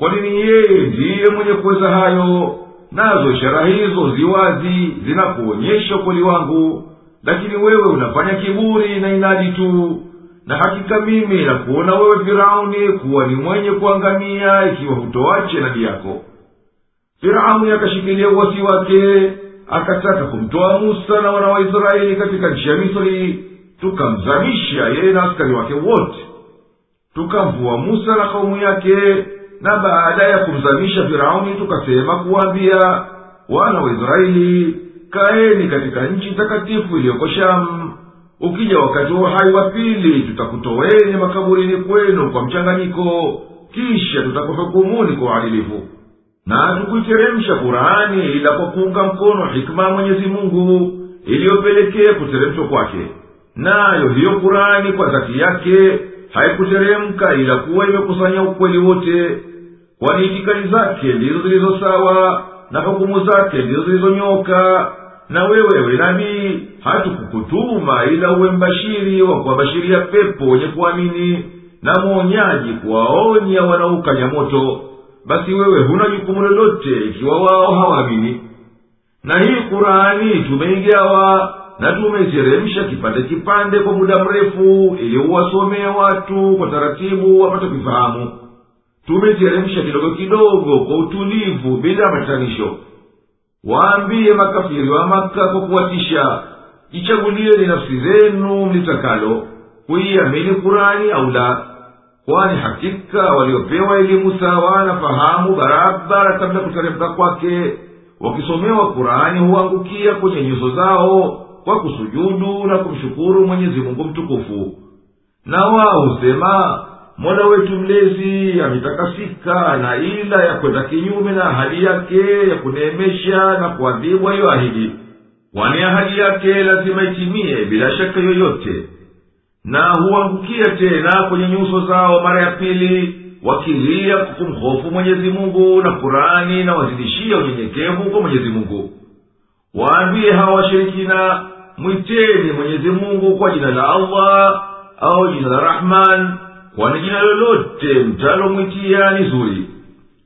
kwa nini yeye ndiye mwenye kuweza hayo? Nazo ishara hizo ziwazi zinakuonyesha ukweli wangu. Lakini wewe unafanya kiburi na inadi tu. Na hakika mimi nakuona wewe firauni kuwa ni mwenye kuangamia ikiwa hutoache nadi yako. Firauni akashikilia uwasi wake akataka kumtoa musa na wana wa israeli katika nchi ya misri. Tukamzamisha yeye na askari wake wote. Tukamvua musa na kaumu yake na baada ya kumzamisha firauni tukasema kuwaambia wana wa israeli kaeni katika nchi takatifu iliyoko shamu ukija wakati wa uhai wa pili tutakutoweni makaburini kwenu kwa mchanganyiko kisha tutakuhukumuni kwa uadilifu. Na hatukuiteremsha kurani ila kwa kuunga mkono hikma ya mwenyezi mungu iliyopelekea kuteremshwa kwake. Nayo hiyo kurani kwa dhati yake haikuteremka ila kuwa imekusanya ukweli wote kwani itikadi zake ndizo zilizo sawa na hukumu zake ndizo zilizonyoka. Na wewewe nabii hatukukutuma ila uwe mbashiri wa kuwabashiria pepo wenye kuamini na mwonyaji kuwaonya wanaukanya moto. Basi wewe huna jukumu lolote ikiwa wao hawaamini. Na hii kurani tumeigawa na tumeiteremsha kipande kipande kwa muda mrefu ili uwasomee watu kwa taratibu wapate kuifahamu tumeiteremsha kidogo kidogo kwa utulivu bila matatanisho waambie makafiri wa maka kwa kuwatisha jichagulieni nafsi zenu mlitakalo kuiamini kurani au la. Kwani hakika waliopewa elimu sawa na fahamu barabara kabla kuteremka kwake wakisomewa kurani huangukia kwenye nyuso zao kwa kusujudu na kumshukuru mwenyezi mungu mtukufu. Na wao husema mola wetu mlezi ametakasika na ila ya kwenda kinyume na ahadi yake ya kuneemesha na kuadhibu aliyoahidi. Kwani ahadi yake lazima itimie bila shaka yoyote. Na huangukia tena kwenye nyuso zao mara ya pili wakilia kwa kumhofu mungu na kurani na wazidishia unyenyekevu kwa mwenyezi mungu. Waambie hawa washirikina mwiteni mwenyezi mungu kwa jina la allah au jina la rahman kwani jina lolote mtalomwitia ni zuri.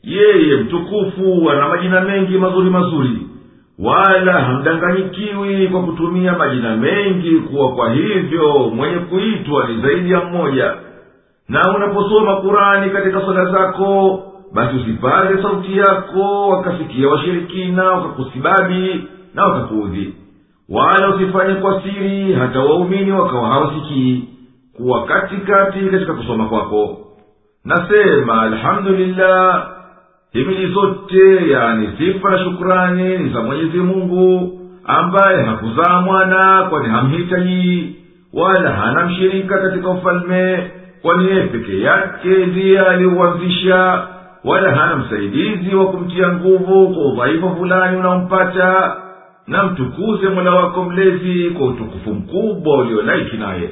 Yeye mtukufu ana majina mengi mazuri mazuri. Wala hamdanganyikiwi kwa kutumia majina mengi kuwa kwa hivyo mwenye kuitwa ni zaidi ya mmoja. Na unaposoma kurani katika swala zako basi usipaze sauti yako wakasikia washirikina wakakusibabi na wakakuudhi. Wala usifanye kwa siri hata waumini wakawa hawasikii kuwa katikati katika kusoma kwako. Nasema alhamdulillah himili zote yani sifa na shukurani ni za mwenyezi mungu ambaye hakuzaa mwana kwani hamhitaji wala hana mshirika katika ufalme kwani yeye peke yake ndiye aliuwanzisha wala hana msaidizi wa kumtia nguvu kwa udhaifu fulani unaompata. Na mtukuze mola wako mlezi kwa utukufu mkubwa uliolaiki naye